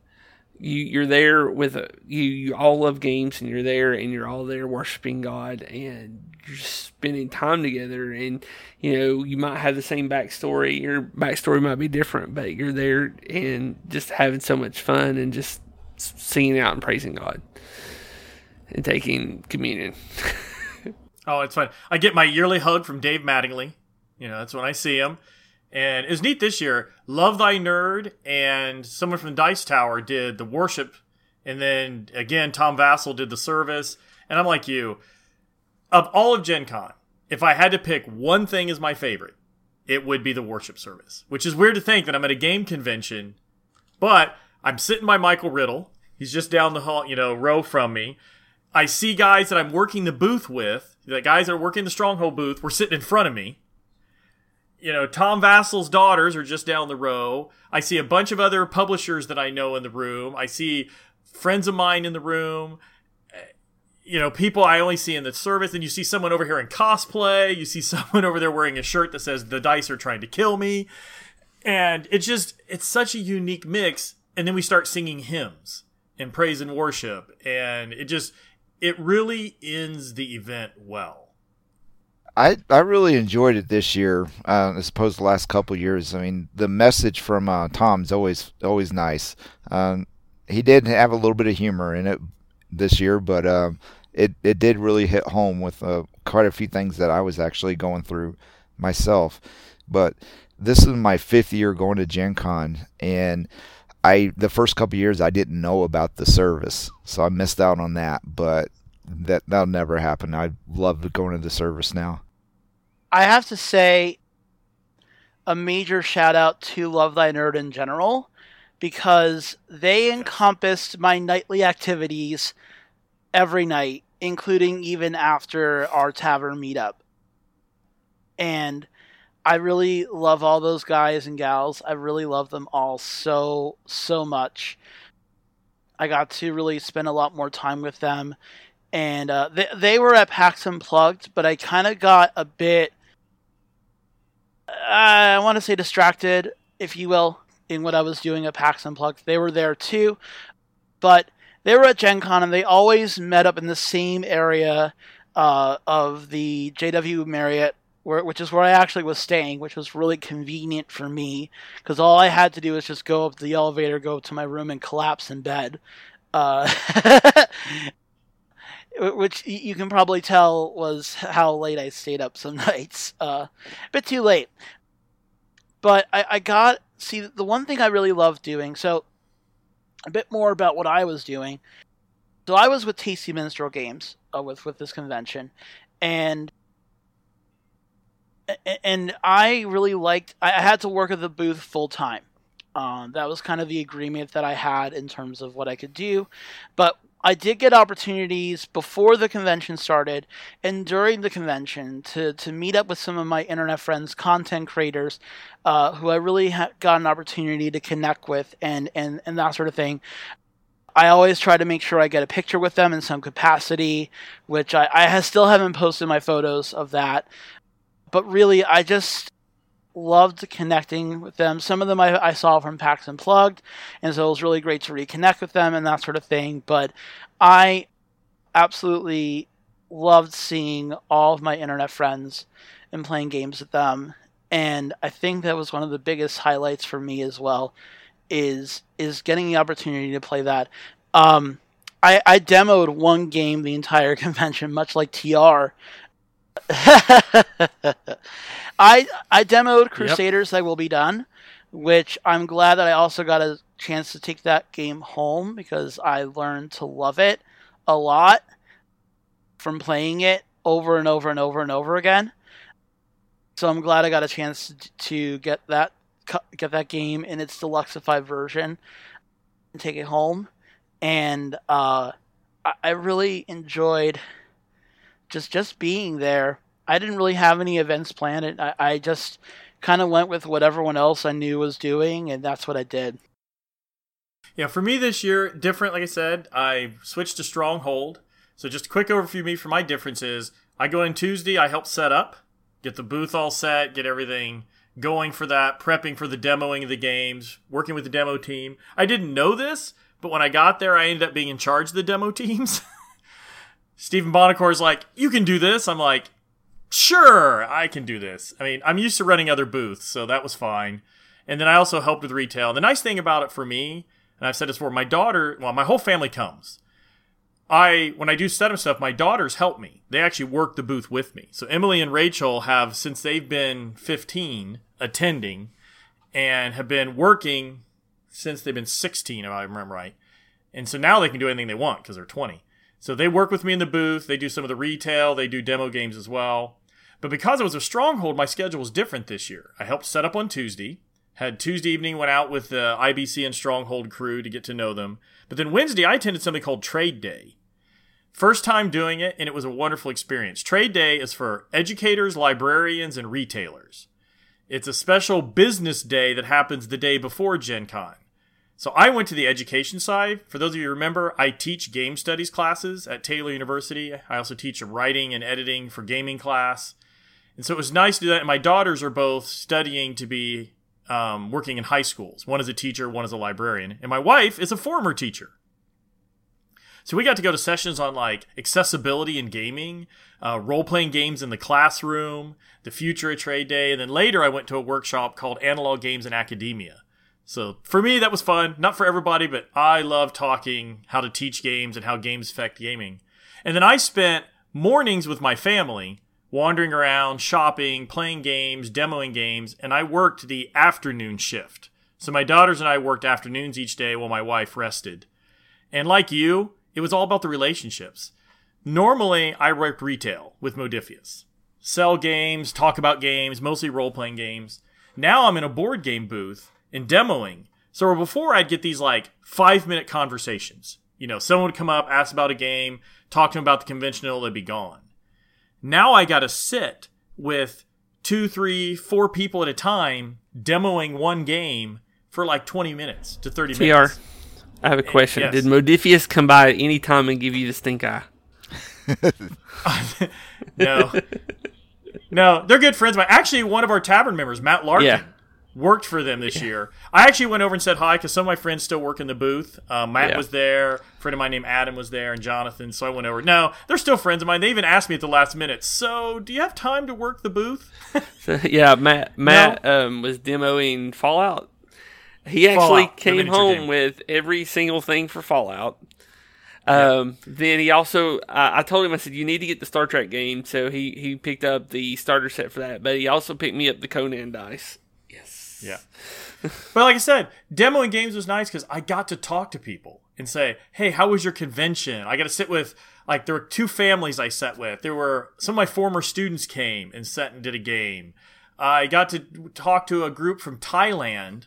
You you're there with a, you you all love games and you're there and you're all there worshiping God and you're spending time together and you know you might have the same backstory. Your backstory might be different, but you're there and just having so much fun and just singing out and praising God and taking communion. Oh, it's fun. I get my yearly hug from Dave Mattingly. You know, that's when I see him. And it was neat this year. Love Thy Nerd and someone from Dice Tower did the worship. And then again, Tom Vasel did the service. And I'm like you. Of all of Gen Con, if I had to pick one thing as my favorite, it would be the worship service. Which is weird to think that I'm at a game convention, but I'm sitting by Michael Riddle. He's just down the hall, you know, row from me. I see guys that I'm working the booth with, the guys that are working the Stronghold booth, were sitting in front of me. You know, Tom Vasel's daughters are just down the row. I see a bunch of other publishers that I know in the room. I see friends of mine in the room. You know, people I only see in the service. And you see someone over here in cosplay. You see someone over there wearing a shirt that says, The dice are trying to kill me. And it's just, it's such a unique mix. And then we start singing hymns and praise and worship. And it just, it really ends the event well. I, I really enjoyed it this year, uh, as opposed to the last couple years. I mean, the message from uh, Tom's always always nice. Um, he did have a little bit of humor in it this year, but um, it it did really hit home with uh, quite a few things that I was actually going through myself. But this is my fifth year going to Gen Con, and I the first couple years I didn't know about the service, so I missed out on that. But that that'll never happen. I love going to the service now. I have to say a major shout out to Love Thy Nerd in general because they encompassed my nightly activities every night, including even after our tavern meetup. And I really love all those guys and gals. I really love them all so, so much. I got to really spend a lot more time with them. And uh, they, they were at PAX Unplugged, but I kind of got a bit I want to say distracted, if you will, in what I was doing at PAX Unplugged. They were there too, but they were at Gen Con and they always met up in the same area uh, of the JW Marriott, where, which is where I actually was staying, which was really convenient for me because all I had to do was just go up the elevator, go up to my room, and collapse in bed. Uh, which you can probably tell was how late I stayed up some nights. Uh, a bit too late. But I, I got see the one thing I really loved doing. So a bit more about what I was doing. So I was with Tasty Minstrel Games uh, with with this convention, and and I really liked. I had to work at the booth full time. Um, that was kind of the agreement that I had in terms of what I could do. But I did get opportunities before the convention started and during the convention to, to meet up with some of my internet friends, content creators, uh, who I really ha- got an opportunity to connect with and, and, and that sort of thing. I always try to make sure I get a picture with them in some capacity, which I, I still haven't posted my photos of that. But really, I just loved connecting with them. Some of them I, I saw from PAX Unplugged, and so it was really great to reconnect with them and that sort of thing. But I absolutely loved seeing all of my internet friends and playing games with them. And I think that was one of the biggest highlights for me as well, is is getting the opportunity to play that. Um, I, I demoed one game the entire convention, much like TR. I I demoed Crusaders Thy Will Be Done, which I'm glad that I also got a chance to take that game home because I learned to love it a lot from playing it over and over and over and over again. So I'm glad I got a chance to get that get that game in its deluxeified version and take it home. And uh, I really enjoyed just just being there I didn't really have any events planned. I, I just kind of went with what everyone else I knew was doing, and that's what I did. Yeah, for me this year, different. Like I said, I switched to Stronghold. So just a quick overview me for my differences. I go in Tuesday. I help set up, get the booth all set, get everything going for that, prepping for the demoing of the games, working with the demo team. I didn't know this, but when I got there, I ended up being in charge of the demo teams. Stephen is like, "You can do this." I'm like, sure, I can do this. I mean, I'm used to running other booths, so that was fine. And then I also helped with retail. The nice thing about it for me, and I've said this before, my daughter, well, my whole family comes. I when I do setup stuff, my daughters help me. They actually work the booth with me. So Emily and Rachel have since they've been 15 attending and have been working since they've been 16 if I remember right. And so now they can do anything they want because they're 20. So they work with me in the booth, they do some of the retail, they do demo games as well. But because it was a stronghold, my schedule was different this year. I helped set up on Tuesday. Had Tuesday evening, went out with the IBC and Stronghold crew to get to know them. But then Wednesday, I attended something called Trade Day. First time doing it, and it was a wonderful experience. Trade Day is for educators, librarians, and retailers. It's a special business day that happens the day before Gen Con. So I went to the education side. For those of you who remember, I teach game studies classes at Taylor University. I also teach writing and editing for gaming class. And so it was nice to do that. And my daughters are both studying to be um, working in high schools. One is a teacher, one is a librarian. And my wife is a former teacher. So we got to go to sessions on like accessibility in gaming, uh, role playing games in the classroom, the future of trade day. And then later I went to a workshop called Analog Games in Academia. So for me, that was fun. Not for everybody, but I love talking how to teach games and how games affect gaming. And then I spent mornings with my family wandering around, shopping, playing games, demoing games, and I worked the afternoon shift. So my daughters and I worked afternoons each day while my wife rested. And like you, it was all about the relationships. Normally, I worked retail with Modiphius. Sell games, talk about games, mostly role playing games. Now I'm in a board game booth and demoing. So before I'd get these like five minute conversations. You know, someone would come up, ask about a game, talk to them about the conventional, they'd be gone. Now I got to sit with two, three, four people at a time demoing one game for like 20 minutes to 30 TR, minutes. I have a question. yes. Did Modiphius come by at any time and give you the stink eye? no. No, they're good friends. But actually, one of our tavern members, Matt Larkin, Yeah. Worked for them this year. I actually went over and said hi because some of my friends still work in the booth. Uh, Matt Yeah. was there. A friend of mine named Adam was there, and Jonathan. So I went over. No, they're still friends of mine. They even asked me at the last minute. So, do you have time to work the booth? So, yeah, Matt Matt um, was demoing Fallout. He actually Fallout, came home game. with every single thing for Fallout. Um, Then he also, I I told him, I said, you need to get the Star Trek game. So he, he picked up the starter set for that. But he also picked me up the Conan dice. Yeah. but like I said, demoing games was nice because I got to talk to people and say, "Hey, how was your convention?" I got to sit with like there were two families I sat with. There were some of my former students came and sat and did a game. I got to talk to a group from Thailand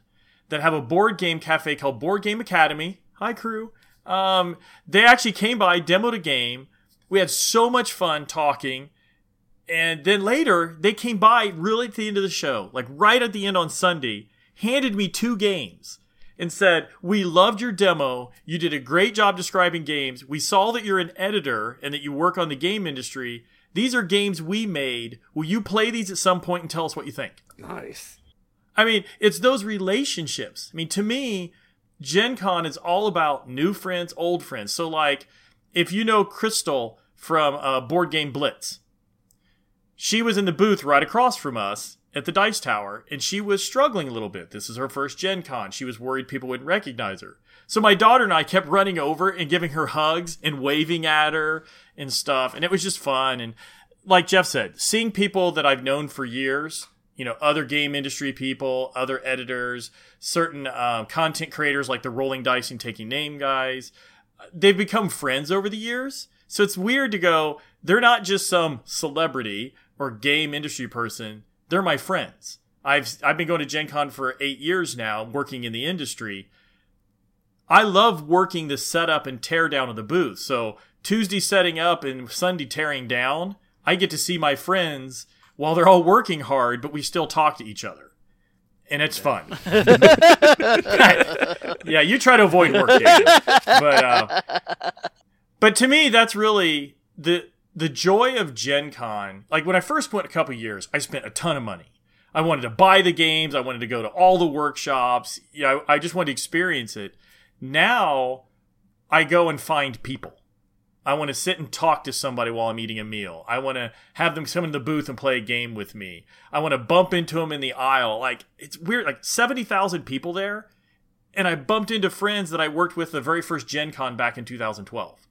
that have a board game cafe called Board Game Academy. Hi, crew. Um, they actually came by, demoed a game. We had so much fun talking. And then later, they came by really at the end of the show, like right at the end on Sunday, handed me two games and said, We loved your demo. You did a great job describing games. We saw that you're an editor and that you work on the game industry. These are games we made. Will you play these at some point and tell us what you think? Nice. I mean, it's those relationships. I mean, to me, Gen Con is all about new friends, old friends. So, like, if you know Crystal from uh, Board Game Blitz, she was in the booth right across from us at the Dice Tower, and she was struggling a little bit. This is her first Gen Con. She was worried people wouldn't recognize her. So my daughter and I kept running over and giving her hugs and waving at her and stuff, and it was just fun. And like Jeff said, seeing people that I've known for years, you know, other game industry people, other editors, certain uh, content creators like the Rolling Dice and Taking Name guys, they've become friends over the years. So it's weird to go, they're not just some celebrity or game industry person they're my friends. I've I've been going to Gen Con for eight years now, working in the industry. I love working the setup and tear down of the booth. So Tuesday setting up and Sunday tearing down, I get to see my friends while they're all working hard, but we still talk to each other. And it's fun. yeah, you try to avoid work, David. But uh, but to me, that's really the the joy of Gen Con, like when I first went a couple years, I spent a ton of money. I wanted to buy the games, I wanted to go to all the workshops. You know, I just wanted to experience it. Now I go and find people. I want to sit and talk to somebody while I'm eating a meal. I want to have them come in the booth and play a game with me. I want to bump into them in the aisle. Like it's weird, like 70,000 people there. And I bumped into friends that I worked with the very first Gen Con back in 2012.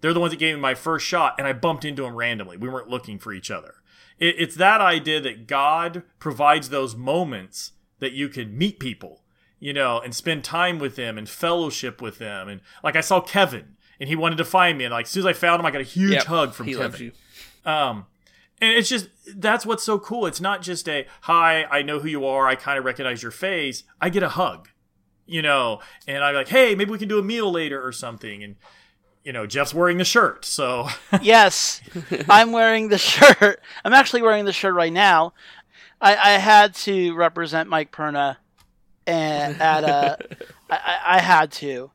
They're the ones that gave me my first shot, and I bumped into them randomly. We weren't looking for each other. It, it's that idea that God provides those moments that you can meet people, you know, and spend time with them and fellowship with them. And like I saw Kevin, and he wanted to find me, and like as soon as I found him, I got a huge Yep, hug from he Kevin. loves you. Um, and it's just that's what's so cool. It's not just a hi, I know who you are, I kind of recognize your face. I get a hug, you know, and I'm like, hey, maybe we can do a meal later or something. And you know, Jeff's wearing the shirt, so yes, I'm wearing the shirt. I'm actually wearing the shirt right now. I, I had to represent Mike Perna, and at a, I, I had to.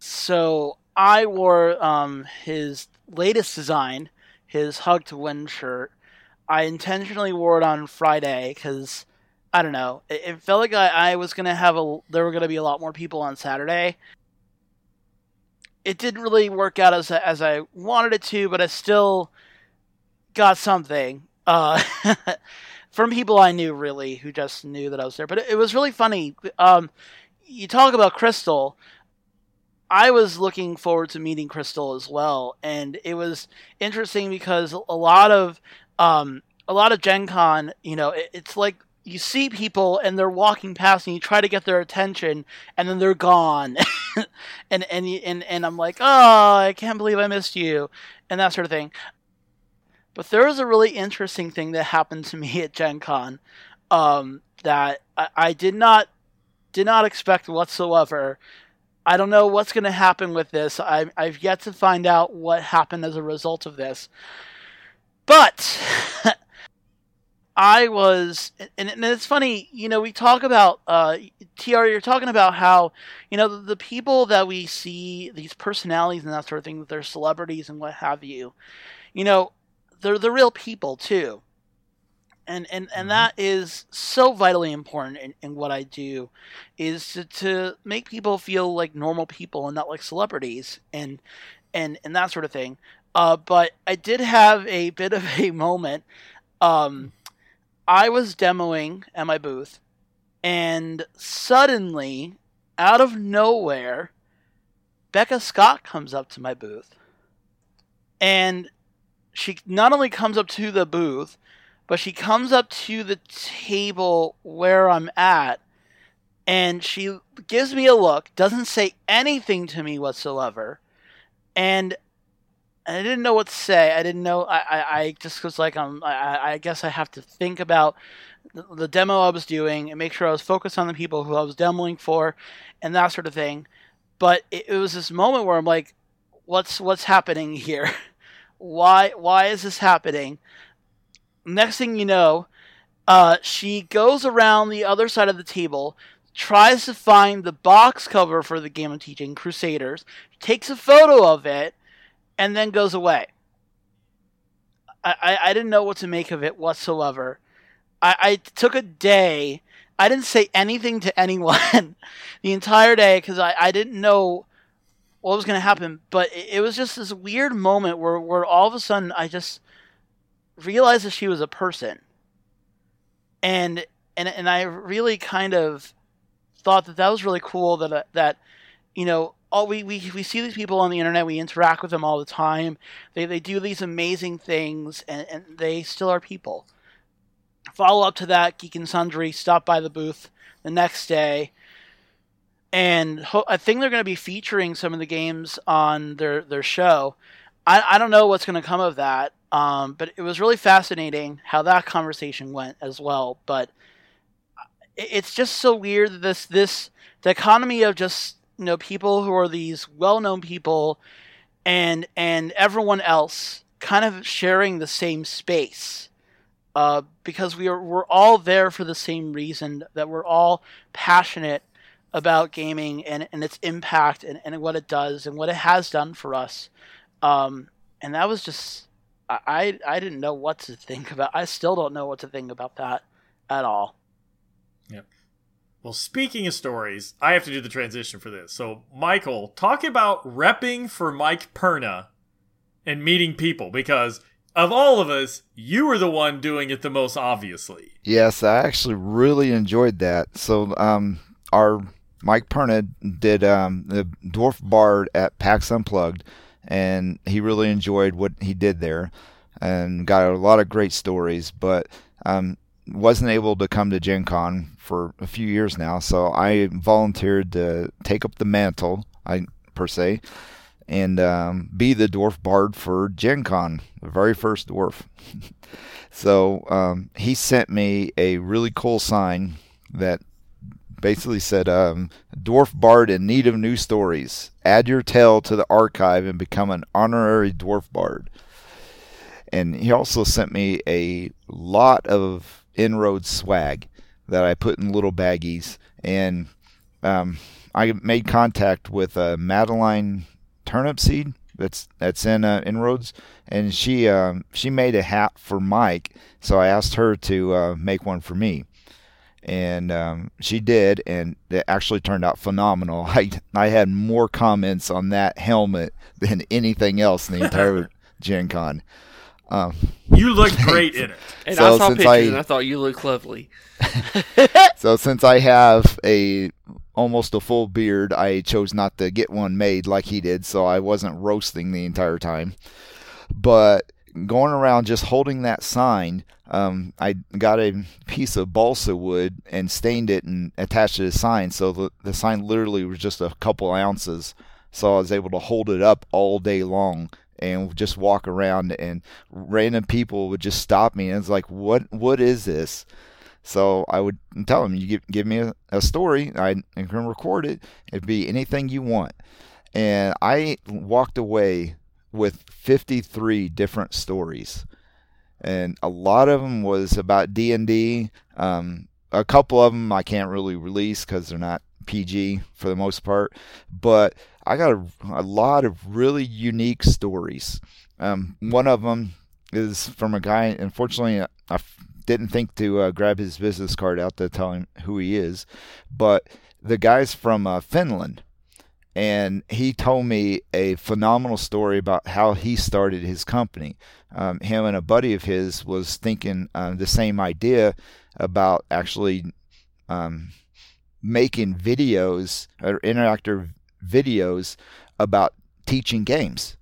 So I wore um, his latest design, his Hug to Win shirt. I intentionally wore it on Friday because I don't know. It, it felt like I, I was gonna have a. There were gonna be a lot more people on Saturday, it didn't really work out as as I wanted it to, but I still got something uh, from people I knew really who just knew that I was there. But it, it was really funny. Um, you talk about Crystal. I was looking forward to meeting Crystal as well, and it was interesting because a lot of um, a lot of Gen Con, you know, it, it's like you see people and they're walking past and you try to get their attention and then they're gone. And and and and I'm like oh I can't believe I missed you and that sort of thing. But there was a really interesting thing that happened to me at Gen Con um, that I, I did not did not expect whatsoever. I don't know what's going to happen with this. I, I've yet to find out what happened as a result of this. But I was, and, and it's funny, you know, we talk about, uh, TR, you're talking about how, you know, the, the, people that we see, these personalities and that sort of thing, they're celebrities and what have you, you know, they're the real people too. And, and, and mm-hmm. that is so vitally important in, in what I do is to, to make people feel like normal people and not like celebrities and, and, and that sort of thing. Uh, but I did have a bit of a moment, um, I was demoing at my booth, and suddenly, out of nowhere, Becca Scott comes up to my booth. And she not only comes up to the booth, but she comes up to the table where I'm at, and she gives me a look, doesn't say anything to me whatsoever, and I didn't know what to say. I didn't know. I, I, I just was like, um, I, I guess I have to think about the, the, demo I was doing and make sure I was focused on the people who I was demoing for, and that sort of thing. but it, it was this moment where I'm like, what's what's happening here? why why is this happening? Next thing you know, uh, she goes around the other side of the table, tries to find the box cover for the game I'm teaching, Crusaders, takes a photo of it, and then goes away. I, I, I didn't know what to make of it whatsoever. I, I took a day. I didn't say anything to anyone the entire day because I, I didn't know what was going to happen. But it, it was just this weird moment where, where all of a sudden I just realized that she was a person. And and and I really kind of thought that that was really cool that uh, that you know all we, we we see these people on the internet. We interact with them all the time. They they do these amazing things and, and they still are people. Follow up to that geek and sundry stop by the booth the next day. And ho- i think they're going to be featuring some of the games on their their show. I, I don't know what's going to come of that um, but it was really fascinating how that conversation went as well. But it's just so weird this this dichotomy of just you know people who are these well-known people and and everyone else kind of sharing the same space uh, because we are we're all there for the same reason that we're all passionate about gaming and, and its impact and, and what it does and what it has done for us um, and that was just I I didn't know what to think about I still don't know what to think about that at all Yep. Well, speaking of stories, I have to do the transition for this. So, Michael, talk about repping for Mike Perna and meeting people because of all of us, you were the one doing it the most obviously. Yes, I actually really enjoyed that. So, um, our Mike Perna did um, the Dwarf Bard at PAX Unplugged, and he really enjoyed what he did there, and got a lot of great stories. But um, wasn't able to come to Gen Con for a few years now, so I volunteered to take up the mantle, I per se, and um, be the dwarf bard for Gen Con, the very first dwarf. so um, he sent me a really cool sign that basically said, um, "Dwarf bard in need of new stories. Add your tale to the archive and become an honorary dwarf bard." And he also sent me a lot of inroad swag that I put in little baggies, and um, I made contact with uh, Madeline Turnipseed that's that's in uh, inroads, and she um, she made a hat for Mike, so I asked her to uh, make one for me, and um, she did, and it actually turned out phenomenal. I I had more comments on that helmet than anything else in the entire Gen Con. Um, You looked great in it. And So I saw since pictures I- and I thought you looked lovely. So since I have a almost a full beard, I chose not to get one made like he did, so I wasn't roasting the entire time. But going around just holding that sign, um, I got a piece of balsa wood and stained it and attached it to the sign, so the, the sign literally was just a couple ounces. So I was able to hold it up all day long and just walk around, and random people would just stop me and it's like, "What? What is this?" So I would tell them you give, give me a, a story, I, I can record it. It'd be anything you want. And I walked away with 53 different stories. And a lot of them was about D&D. Um, a couple of them I can't really release because they're not PG for the most part. But I got a, a lot of really unique stories. Um, one of them is from a guy, unfortunately, I, I didn't think to uh, grab his business card out to tell him who he is, but the guy's from uh, Finland, and he told me a phenomenal story about how he started his company. Um, him and a buddy of his was thinking uh, the same idea about actually um, making videos or interactive videos about teaching games.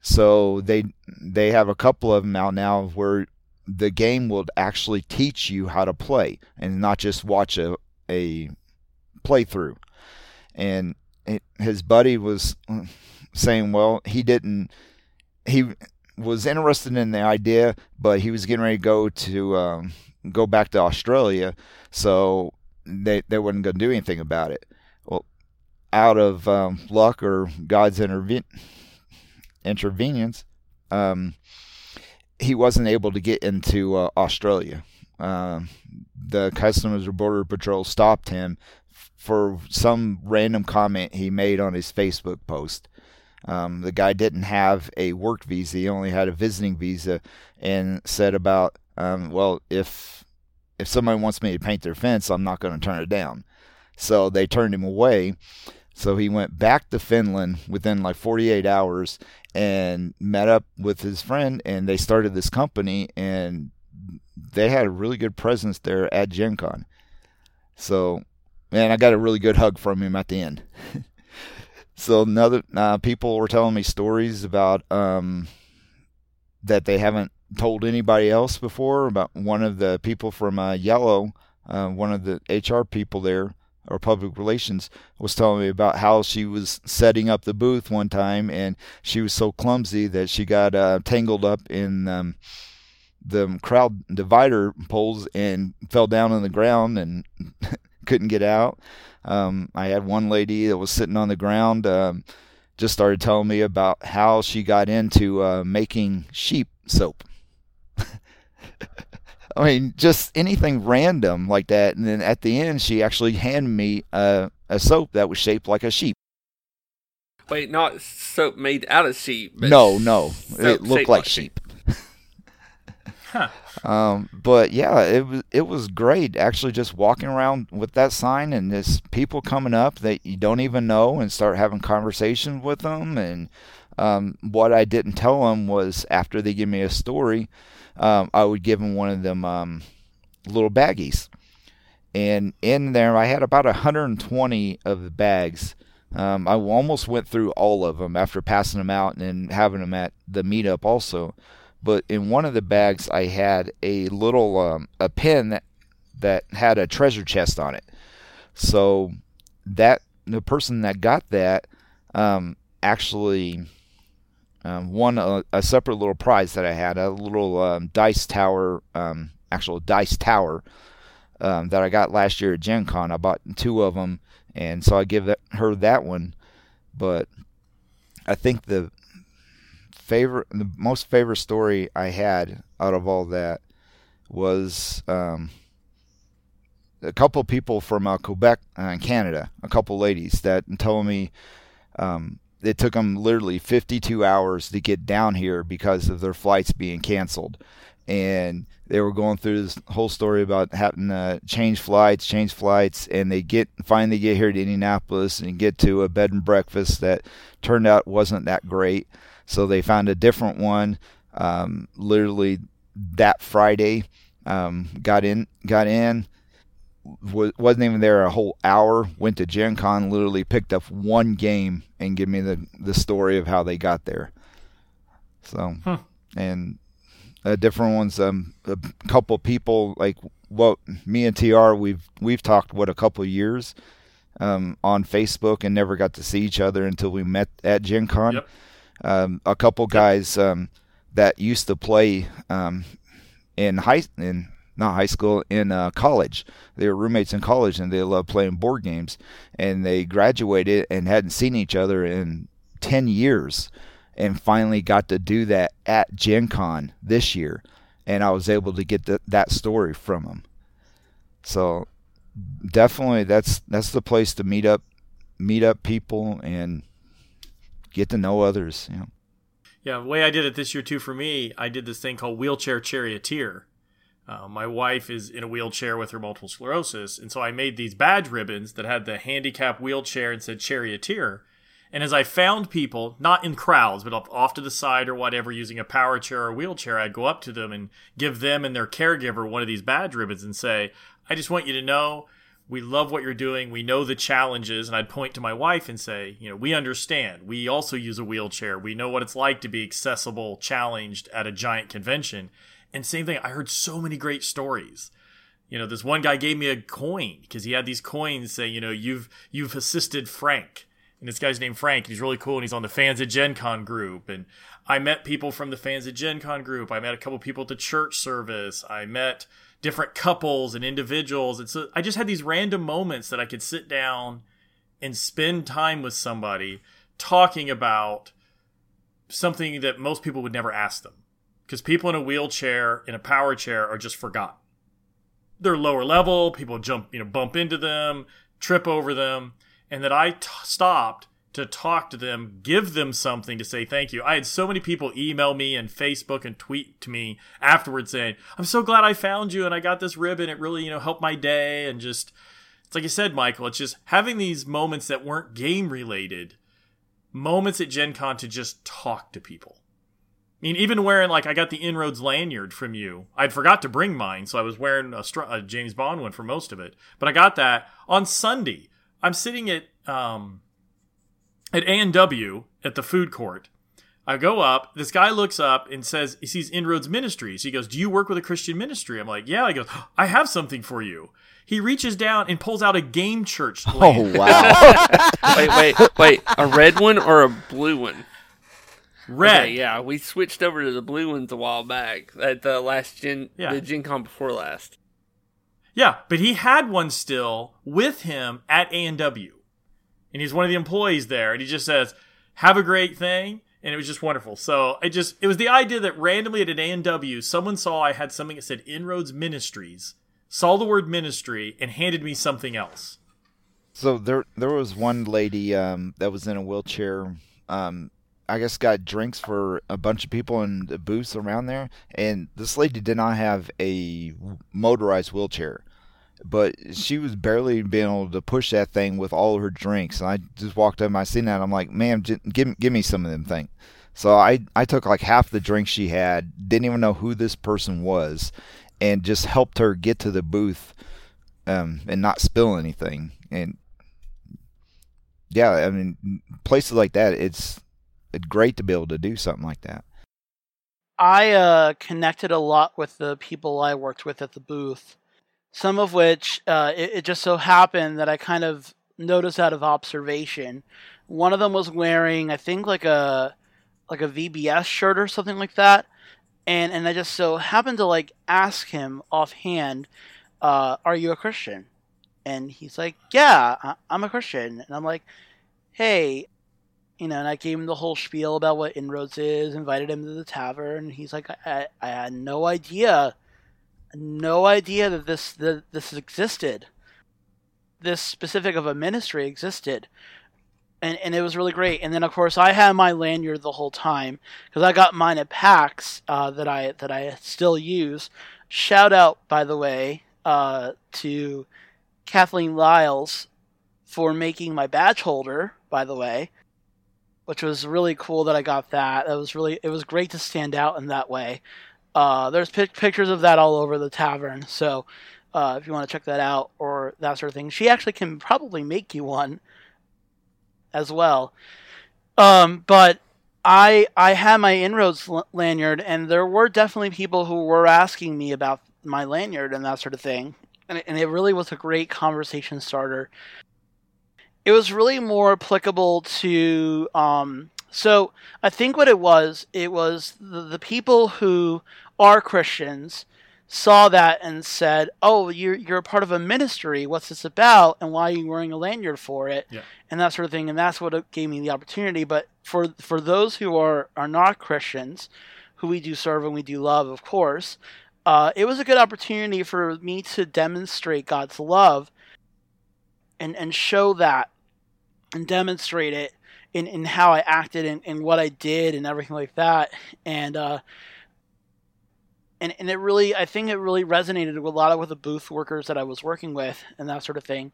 So they they have a couple of them out now where the game will actually teach you how to play and not just watch a a playthrough. And it, his buddy was saying, well, he didn't. He was interested in the idea, but he was getting ready to go to um, go back to Australia, so they they weren't going to do anything about it. Out of um, luck or God's intervenience, um, he wasn't able to get into uh, Australia. Um, the Customs or Border Patrol stopped him for some random comment he made on his Facebook post. Um, the guy didn't have a work visa; he only had a visiting visa, and said about, um, "Well, if if somebody wants me to paint their fence, I'm not going to turn it down." So they turned him away. So he went back to Finland within like 48 hours and met up with his friend, and they started this company, and they had a really good presence there at Gen Con. So, man, I got a really good hug from him at the end. so, another uh, people were telling me stories about um, that they haven't told anybody else before. About one of the people from uh, Yellow, uh, one of the HR people there or public relations was telling me about how she was setting up the booth one time and she was so clumsy that she got uh, tangled up in um, the crowd divider poles and fell down on the ground and couldn't get out. Um, I had one lady that was sitting on the ground, um, just started telling me about how she got into uh, making sheep soap. I mean, just anything random like that. And then at the end, she actually handed me a, a soap that was shaped like a sheep. Wait, not soap made out of sheep. But No, no, it looked shaped like sheep. Huh. Um, but yeah, it was it was great actually just walking around with that sign and there's people coming up that you don't even know and start having conversations with them. And um, what I didn't tell them was after they give me a story, um, I would give them one of them um, little baggies. And in there, I had about 120 of the bags. Um, I almost went through all of them after passing them out and having them at the meetup also but in one of the bags I had a little um, a pin that that had a treasure chest on it. So that the person that got that um, actually um, won a, a, separate little prize that I had a little um, dice tower, um, actual dice tower um, that I got last year at Gen Con. I bought two of them, and so I give that, her that one. But I think the favorite, the most favorite story I had out of all that was um, a couple people from uh, Quebec, uh, Canada, a couple ladies that told me um, it took them literally 52 hours to get down here because of their flights being canceled. And they were going through this whole story about having to change flights, change flights, and they get finally get here to Indianapolis and get to a bed and breakfast that turned out wasn't that great. So they found a different one. Um, literally that Friday, um, got in, got in, w- wasn't even there a whole hour. Went to Gen Con, literally picked up one game and give me the the story of how they got there. So, Huh. and uh, different ones. Um, a couple people like what me and Tr we've we've talked what a couple years um, on Facebook and never got to see each other until we met at Gen Con. Yep. Um, a couple guys um, that used to play um, in high in not high school in uh, college. They were roommates in college and they loved playing board games. And they graduated and hadn't seen each other in ten years, and finally got to do that at Gen Con this year. And I was able to get the, that story from them. So definitely, that's that's the place to meet up, meet up people and get to know others. You know. Yeah, the way I did it this year too for me, I did this thing called wheelchair charioteer. Uh, my wife is in a wheelchair with her multiple sclerosis, and so I made these badge ribbons that had the handicap wheelchair and said charioteer. And as I found people, not in crowds, but off, to the side or whatever, using a power chair or wheelchair, I'd go up to them and give them and their caregiver one of these badge ribbons and say, I just want you to know we love what you're doing. We know the challenges. And I'd point to my wife and say, you know, we understand. We also use a wheelchair. We know what it's like to be accessible, challenged at a giant convention. And same thing, I heard so many great stories. You know, this one guy gave me a coin because he had these coins saying, you know, you've you've assisted Frank. And this guy's named Frank, and he's really cool, and he's on the Fans of Gen Con group. And I met people from the Fans of Gen Con group. I met a couple people at the church service. I met different couples and individuals. And so I just had these random moments that I could sit down and spend time with somebody talking about something that most people would never ask them. Because people in a wheelchair, in a power chair, are just forgotten. They're lower level, people jump, you know, bump into them, trip over them, and that I t- stopped to talk to them, give them something to say thank you. I had so many people email me and Facebook and tweet to me afterwards saying, "I'm so glad I found you and I got this ribbon. It really, you know, helped my day." And just it's like you said, Michael, it's just having these moments that weren't game related, moments at Gen Con to just talk to people. I mean, even wearing like I got the Inroads lanyard from you. I'd forgot to bring mine, so I was wearing a, a James Bond one for most of it. But I got that on Sunday. I'm sitting at um, at A&W at the food court. I go up. This guy looks up and says he sees Inroads Ministries. He goes, "Do you work with a Christian ministry?" I'm like, "Yeah." He goes, "I have something for you." He reaches down and pulls out a game church. Oh wow! wait, wait, wait! A red one or a blue one? Red. Okay, yeah, we switched over to the blue ones a while back at the last gen, Yeah. the Gen Con before last. Yeah, but he had one still with him at A&W. And he's one of the employees there and he just says, "Have a great thing." And it was just wonderful. So it just it was the idea that randomly at an A&W someone saw I had something that said Inroads Ministries, saw the word ministry and handed me something else. So there, there was one lady um, that was in a wheelchair. Um, I guess got drinks for a bunch of people in the booths around there, and this lady did not have a motorized wheelchair, but she was barely being able to push that thing with all her drinks. And I just walked up, and I seen that, I'm like, "Ma'am, j- give give me some of them things." So I I took like half the drinks she had, didn't even know who this person was, and just helped her get to the booth, um, and not spill anything. And yeah, I mean, places like that, it's great to be able to do something like that. I uh, connected a lot with the people I worked with at the booth. Some of which uh, it, it just so happened that I kind of noticed out of observation. One of them was wearing, I think, like a like a VBS shirt or something like that, and and I just so happened to like ask him offhand, uh, "Are you a Christian?" And he's like, "Yeah, I- I'm a Christian." And I'm like, "Hey, you know, and I gave him the whole spiel about what Inroads is, invited him to the tavern, he's like, I, I, I had no idea, no idea that this that this existed, this specific of a ministry existed, and and it was really great. And then of course I had my lanyard the whole time because I got mine at PAX uh, that I that I still use. Shout out, by the way, uh, to Kathleen Lyles for making my badge holder. By the way which was really cool that I got that. That was really it was great to stand out in that way. Uh, there's pic- pictures of that all over the tavern, so uh, if you want to check that out or that sort of thing, she actually can probably make you one as well. Um, but I I had my inroads l- lanyard, and there were definitely people who were asking me about my lanyard and that sort of thing, and it, and it really was a great conversation starter it was really more applicable to um so i think what it was it was the, the people who are christians saw that and said oh you're you're a part of a ministry. What's this about? And why are you wearing a lanyard for it? Yeah. and that sort of thing. And that's what gave me the opportunity. But for for those who are are not christians who we do serve and we do love of course uh, it was a good opportunity for me to demonstrate god's love and and show that and demonstrate it in, in how I acted and, and what I did and everything like that. And uh and, and it really I think it really resonated with a lot of with the booth workers that I was working with and that sort of thing.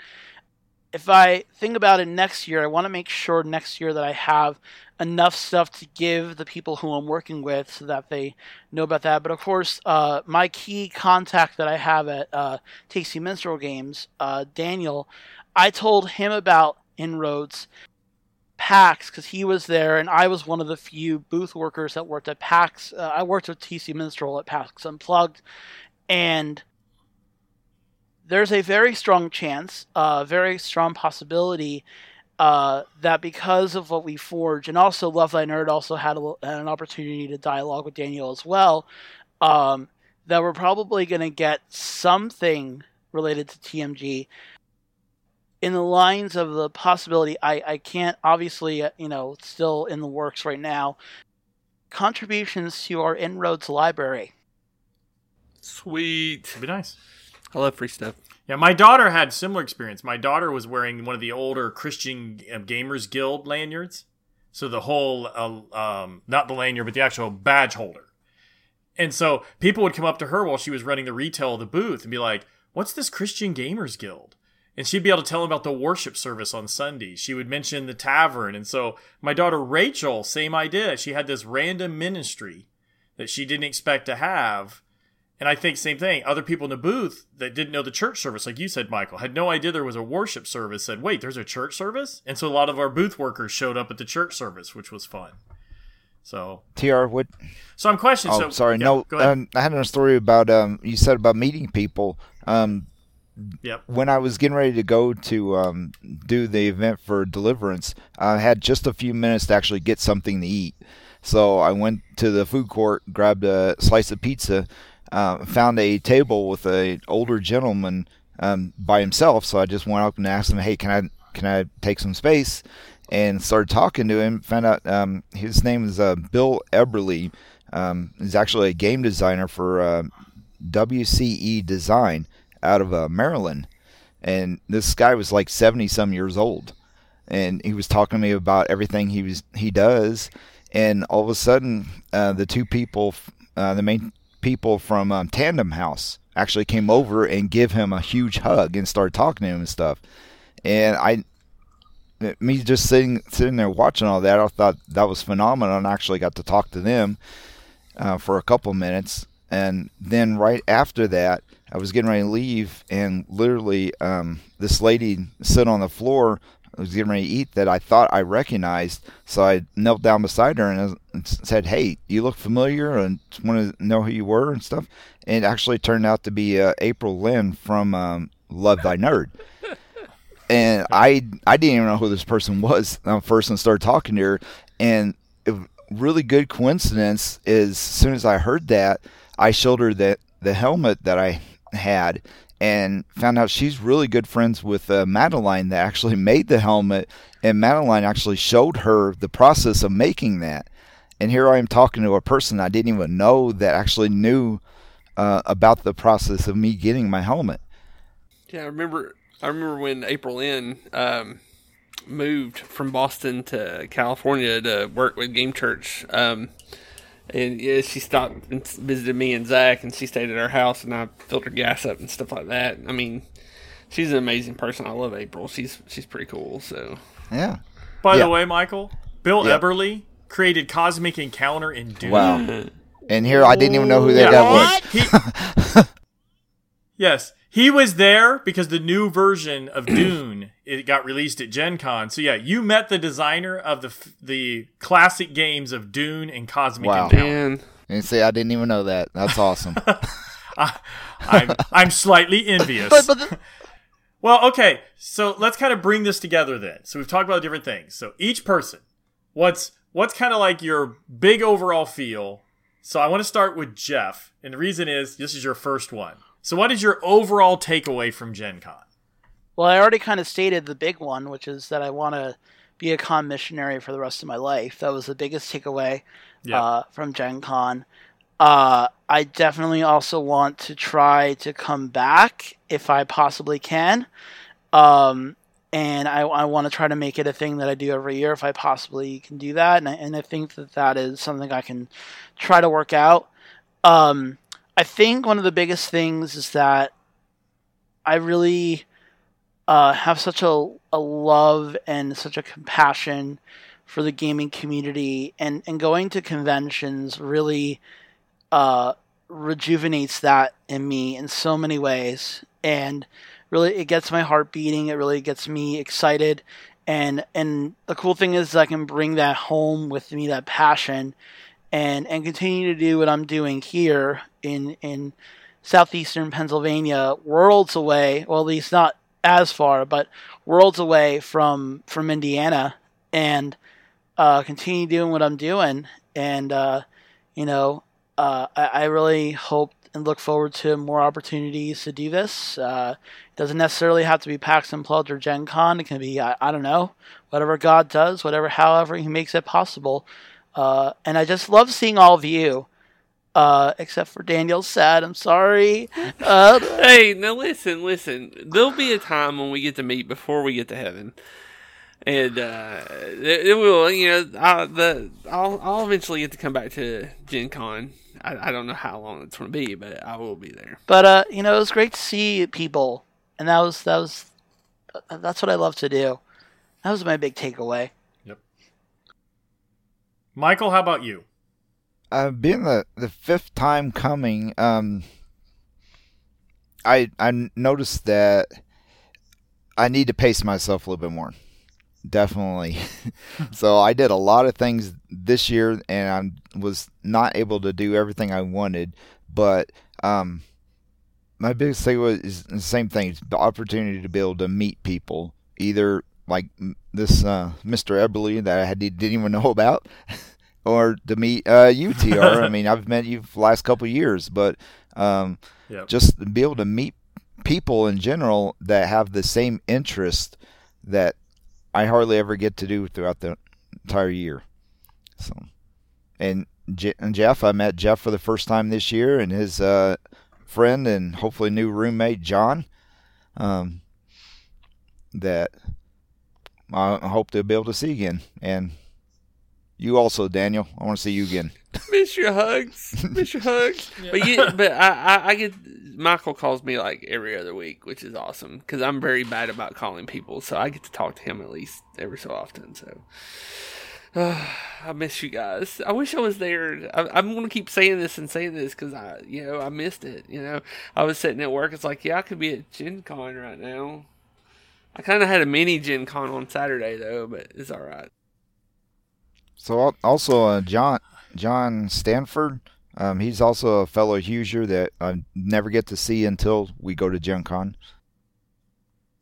If I think about it next year, I want to make sure next year that I have enough stuff to give the people who I'm working with so that they know about that. But of course, uh, my key contact that I have at uh, Tasty Minstrel Games, uh, Daniel, I told him about Inroads PAX because he was there, and I was one of the few booth workers that worked at PAX. Uh, I worked with Tasty Minstrel at PAX Unplugged, and there's a very strong chance, a uh, very strong possibility uh, that because of what we forge, and also Love Thy Nerd also had a, an opportunity to dialogue with Daniel as well, um, that we're probably going to get something related to TMG in the lines of the possibility, I, I can't obviously, uh, you know, still in the works right now. Contributions to our Inroads library. Sweet. It'd be nice. I love free stuff. Yeah, my daughter had similar experience. My daughter was wearing one of the older Christian uh, Gamers Guild lanyards. So the whole, uh, um, not the lanyard, but the actual badge holder. And so people would come up to her while she was running the retail of the booth and be like, "What's this Christian Gamers Guild?" And she'd be able to tell him about the worship service on Sunday. She would mention the tavern. And so my daughter Rachel, same idea. She had this random ministry that she didn't expect to have. And I think same thing. Other people in the booth that didn't know the church service, like you said, Michael, had no idea there was a worship service. Said, "Wait, there's a church service," and so a lot of our booth workers showed up at the church service, which was fun. So, Tr, what? so I'm questioning. Oh, so, sorry. yeah, no, um, I had a story about um. You said about meeting people. Um, yep. when I was getting ready to go to um, do the event for Deliverance, I had just a few minutes to actually get something to eat. So I went to the food court, grabbed a slice of pizza, uh, found a table with an older gentleman um, by himself. So I just went up and asked him, "Hey, can I can I take some space?" And started talking to him. Found out um, his name is uh, Bill Eberle. Um, he's actually a game designer for uh, WCE Design out of uh, Maryland, and this guy was like seventy some years old, and he was talking to me about everything he was he does, and all of a sudden, uh, the two people, uh, the main people from um, Tandem House, actually came over and give him a huge hug and started talking to him and stuff, and I. Me just sitting sitting there watching all that, I thought that was phenomenal, and I actually got to talk to them uh, for a couple minutes, and then right after that, I was getting ready to leave, and literally, um, this lady sat on the floor. I was getting ready to eat that I thought I recognized, so I knelt down beside her and, and said, "Hey, you look familiar, and want to know who you were and stuff." And it actually turned out to be uh, April Lynn from um, Love Thy Nerd. And I I didn't even know who this person was uh, first, and started talking to her, and it, really good coincidence is as soon as I heard that, I showed her that the helmet that I had and found out she's really good friends with uh, Madeline that actually made the helmet and Madeline actually showed her the process of making that and here I am talking to a person I didn't even know that actually knew uh, about the process of me getting my helmet Yeah, I remember. I remember when April N um, moved from Boston to California to work with Game Church. Um, and yeah, she stopped and visited me and Zach, and she stayed at our house, and I filled her gas up and stuff like that. I mean, she's an amazing person. I love April. She's she's pretty cool. So yeah By Yeah. the way, Michael, Bill Yeah. Eberle created Cosmic Encounter in Dune. wow and here I didn't even know who that Yeah. guy was He, yes, he was there because the new version of Dune it got released at Gen Con. So yeah, you met the designer of the f- the classic games of Dune and Cosmic Wow. Encounter. man, and say I didn't even know that that's awesome I'm I'm slightly envious. But but the, Well, okay. So let's kind of bring this together then. So we've talked about different things. So each person, what's what's kind of like your big overall feel? So I want to start with Jeff, and the reason is this is your first one. So what is your overall takeaway from Gen Con? well, I already kind of stated the big one, which is that I want to be a con missionary for the rest of my life. That was the biggest takeaway Yeah. uh, from Gen Con. Uh, I definitely also want to try to come back if I possibly can. Um, and I, I want to try to make it a thing that I do every year if I possibly can do that. And I, and I think that that is something I can try to work out. Um, I think one of the biggest things is that I really uh, have such a, a love and such a compassion for the gaming community, and, and going to conventions really uh, rejuvenates that in me in so many ways. And really, it gets my heart beating. It really gets me excited. And and the cool thing is, I can bring that home with me, that passion, and and continue to do what I'm doing here in in southeastern Pennsylvania, worlds away. Well, at least not as far, but worlds away from from Indiana, and uh, continue doing what I'm doing. And uh, you know, uh, I, I really hope and look forward to more opportunities to do this. Uh, it doesn't necessarily have to be PAX Unplugged or Gen Con. It can be, I, I don't know, whatever God does, whatever, however He makes it possible. Uh, and I just love seeing all of you. Uh, except for Daniel sad. I'm sorry. Uh, Hey, now listen, listen. There'll be a time when we get to meet before we get to heaven, and uh, it, it will. You know, I, the I'll I'll eventually get to come back to Gen Con. I, I don't know how long it's going to be, but I will be there. but uh, you know, it was great to see people, and that was that was uh, that's what I love to do. That was my big takeaway. Michael, how about you? Uh, being the, the fifth time coming, um, I I noticed that I need to pace myself a little bit more. Definitely. so I did a lot of things this year, and I was not able to do everything I wanted. But um, my biggest thing was is the same thing: the opportunity to be able to meet people, either like this uh, Mr. Eberle that I had, didn't even know about, or to meet uh, you, TR. I mean, I've met you for the last couple of years, but um, Yep. just to be able to meet people in general that have the same interest that I hardly ever get to do throughout the entire year. So, and, Je- and Jeff, I met Jeff for the first time this year, and his uh, friend and hopefully new roommate John. Um, that I I hope to be able to see again, and you also, Daniel. I want to see you again. Miss your hugs, miss your hugs. But yeah, but I, I, I get Michael calls me like every other week, which is awesome because I'm very bad about calling people, so I get to talk to him at least every so often. So. I miss you guys. I wish I was there. I, I'm going to keep saying this and saying this because I, you know, I missed it. You know, I was sitting at work. It's like, yeah, I could be at Gen Con right now. I kind of had a mini Gen Con on Saturday though, but it's all right. So also uh, John John Stanford, um, he's also a fellow Hoosier that I never get to see until we go to Gen Con.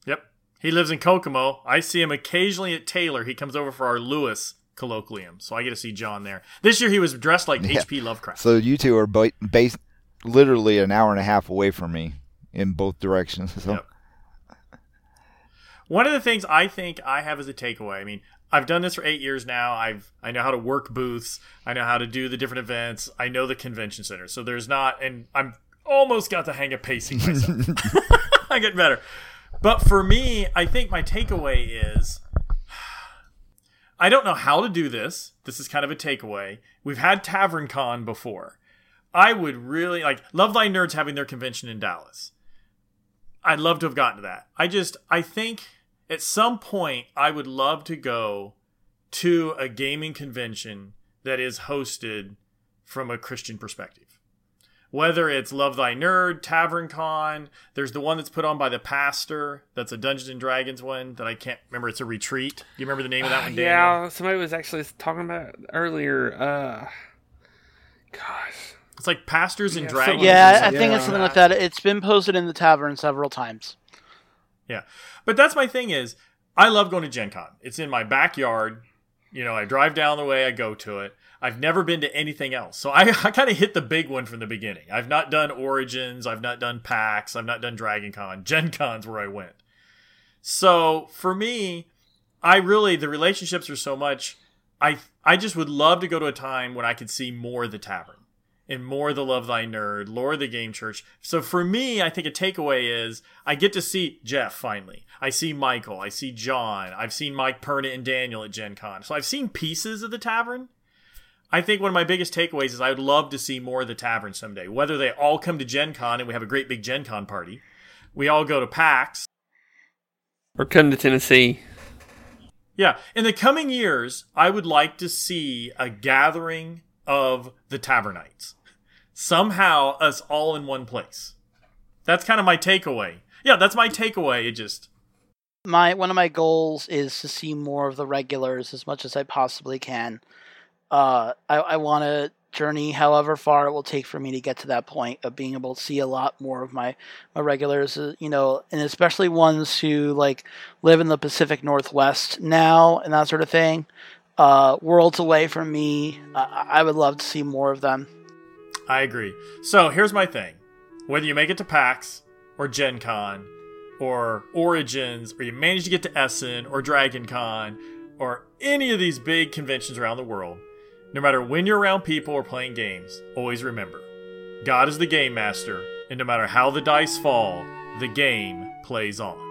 Yep. He lives in Kokomo. I see him occasionally at Taylor. He comes over for our Lewis colloquium, so I get to see John there. This year he was dressed like Yeah. H.P. Lovecraft. So you two are ba- based literally an hour and a half away from me in both directions. So Yep. One of the things I think I have as a takeaway, I mean, I've done this for eight years now. I've I know how to work booths. I know how to do the different events. I know the convention center. So there's not, and I'm almost got the hang of pacing myself. I get better. But for me, I think my takeaway is I don't know how to do this. This is kind of a takeaway. We've had Tavern Con before. I would really like Love Thy Nerds having their convention in Dallas. I'd love to have gotten to that. I just I think at some point I would love to go to a gaming convention that is hosted from a Christian perspective. Whether it's Love Thy Nerd, Tavern Con, there's the one that's put on by the pastor. That's a Dungeons and Dragons one that I can't remember. It's a retreat. Do you remember the name of that one, Daniel? Yeah, somebody was actually talking about it earlier. Uh, gosh, It's like Pastors and Yeah, Dragons. Yeah, I think Yeah. it's something like that. It's been posted in the tavern several times. Yeah. But that's my thing is I love going to Gen Con. It's in my backyard. You know, I drive down the way, I go to it. I've never been to anything else. So I, I kind of hit the big one from the beginning. I've not done Origins, I've not done PAX, I've not done Dragon Con. Gen Con's where I went. So for me, I really the relationships are so much I I just would love to go to a time when I could see more of the tavern and more the Love Thy Nerd, Lore of the Game Church. So for me, I think a takeaway is I get to see Jeff finally. I see Michael. I see John. I've seen Mike Perna and Daniel at Gen Con. So I've seen pieces of the tavern. I think one of my biggest takeaways is I would love to see more of the tavern someday. Whether they all come to Gen Con and we have a great big Gen Con party, we all go to PAX. or come to Tennessee. Yeah, in the coming years, I would like to see a gathering of the Tavernites. Somehow, us all in one place. That's kind of my takeaway. Yeah, that's my takeaway. It just My one of my goals is to see more of the regulars as much as I possibly can. Uh, I, I want to journey however far it will take for me to get to that point of being able to see a lot more of my my regulars. uh, You know, and especially ones who like live in the Pacific Northwest now and that sort of thing. Uh, worlds away from me, I, I would love to see more of them. I agree. So here's my thing: whether you make it to PAX or Gen Con or Origins, or you manage to get to Essen or Dragon Con or any of these big conventions around the world, no matter when you're around people or playing games, always remember God is the game master, and no matter how the dice fall, the game plays on.